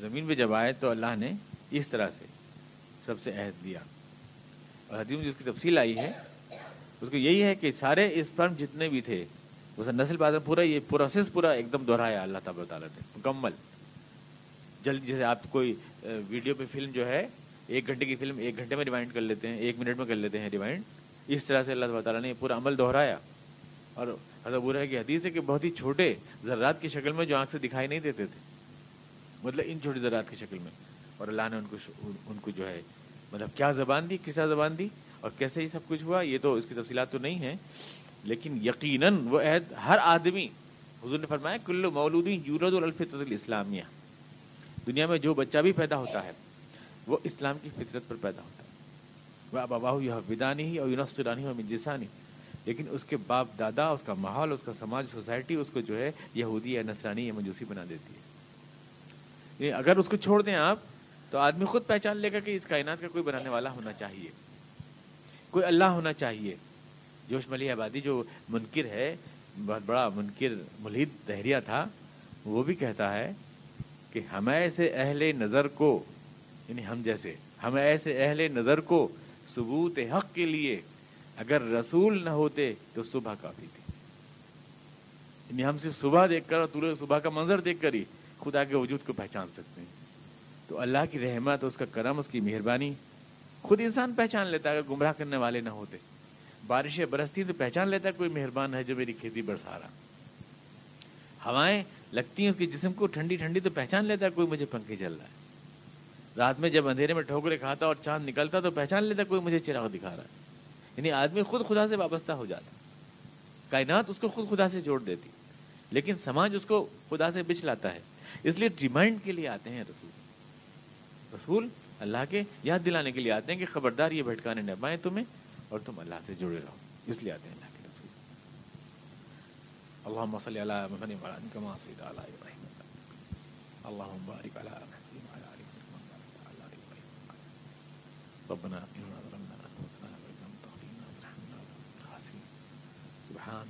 S1: زمین پہ جب آئے تو اللہ نے اس طرح سے سب سے عہد دیا اور حدیث میں جس کی تفصیل آئی ہے، اس کو یہی ہے کہ سارے اس فرم جتنے بھی تھے، اس نسل بازار پورا، یہ پروسیس پورا ایک دم دہرایا اللہ تعالیٰ تعالیٰ نے، مکمل۔ جلد جیسے آپ کوئی ویڈیو پہ فلم جو ہے، ایک گھنٹے کی فلم ایک گھنٹے میں ریوائنڈ کر لیتے ہیں، ایک منٹ میں کر لیتے ہیں ریوائنڈ اس طرح سے اللہ تعالیٰ نے پورا عمل دہرایا۔ اور حضرت برا ہے کہ حدیث ہے کہ بہت ہی چھوٹے ذرات کی شکل میں جو آنکھ سے دکھائی نہیں دیتے تھے۔ مطلب ان چھوٹی ذرات کی شکل میں۔ اور اللہ نے ان کو ان کو جو ہے مطلب کیا زبان دی کسا زبان دی اور کیسے ہی سب کچھ ہوا، یہ تو اس کی تفصیلات تو نہیں ہیں۔ لیکن یقیناً وہ عہد ہر آدمی، حضور نے فرمایا کلو مولودی یورد الفط الاسلامیہ۔ دنیا میں جو بچہ بھی پیدا ہوتا ہے، وہ اسلام کی فطرت پر پیدا ہوتا ہے۔ وہ اب اباہ یہ ودانی ہی اور یونسرانی ہو جسانی لیکن اس کے باپ دادا، اس کا ماحول اس کا سماج، سوسائٹی، اس کو جو ہے یہودی یا نسرانی یا مجوسی بنا دیتی ہے۔ یعنی اگر اس کو چھوڑ دیں آپ، تو آدمی خود پہچان لے گا کہ اس کائنات کا کوئی بنانے والا ہونا چاہیے۔ کوئی اللہ ہونا چاہیے۔ جوش ملی آبادی جو منکر ہے، بہت بڑا منکر ملید دہریہ تھا، وہ بھی کہتا ہے کہ ہم ایسے اہل نظر کو یعنی ہم جیسے، ہم ایسے اہل نظر کو ثبوت حق کے لیے اگر رسول نہ ہوتے تو صبح کافی تھی۔ یعنی ہم صرف صبح دیکھ کر اور صبح کا منظر دیکھ کر ہی خدا کے وجود کو پہچان سکتے ہیں۔ تو اللہ کی رحمت، اس کا کرم، اس کی مہربانی خود انسان پہچان لیتا ہے اگر گمراہ کرنے والے نہ ہوتے۔ بارشیں برستی تو پہچان لیتا ہے کوئی مہربان ہے جو میری کھیتی برسا رہا ہوائیں لگتی ہیں اس کے جسم کو ٹھنڈی ٹھنڈی تو پہچان لیتا ہے کوئی مجھے پنکھے چل رہا ہے۔ رات میں جب اندھیرے میں ٹھوکرے کھاتا اور چاند نکلتا تو پہچان لیتا کوئی مجھے چراغ دکھا رہا ہے۔ یعنی آدمی خود خدا سے وابستہ ہو جاتا کائنات اس کو خود خدا سے جوڑ دیتی لیکن سماج اس کو خدا سے بچ لاتا ہے۔ اس لیے ریمائنڈ کے لیے آتے ہیں رسول۔ رسول اللہ کے یاد دلانے کے لیے آتے ہیں کہ خبردار یہ بھٹکانے نہ پائیں تمہیں اور تم اللہ سے جڑے رہو۔ اس لیے آتے ہیں اللہ کے رسول۔ اللہ صلی اللہ کما اللہ بارک ربنا إنا ظلمنا أنفسنا وإن لم تغفر لنا وترحمنا سبحان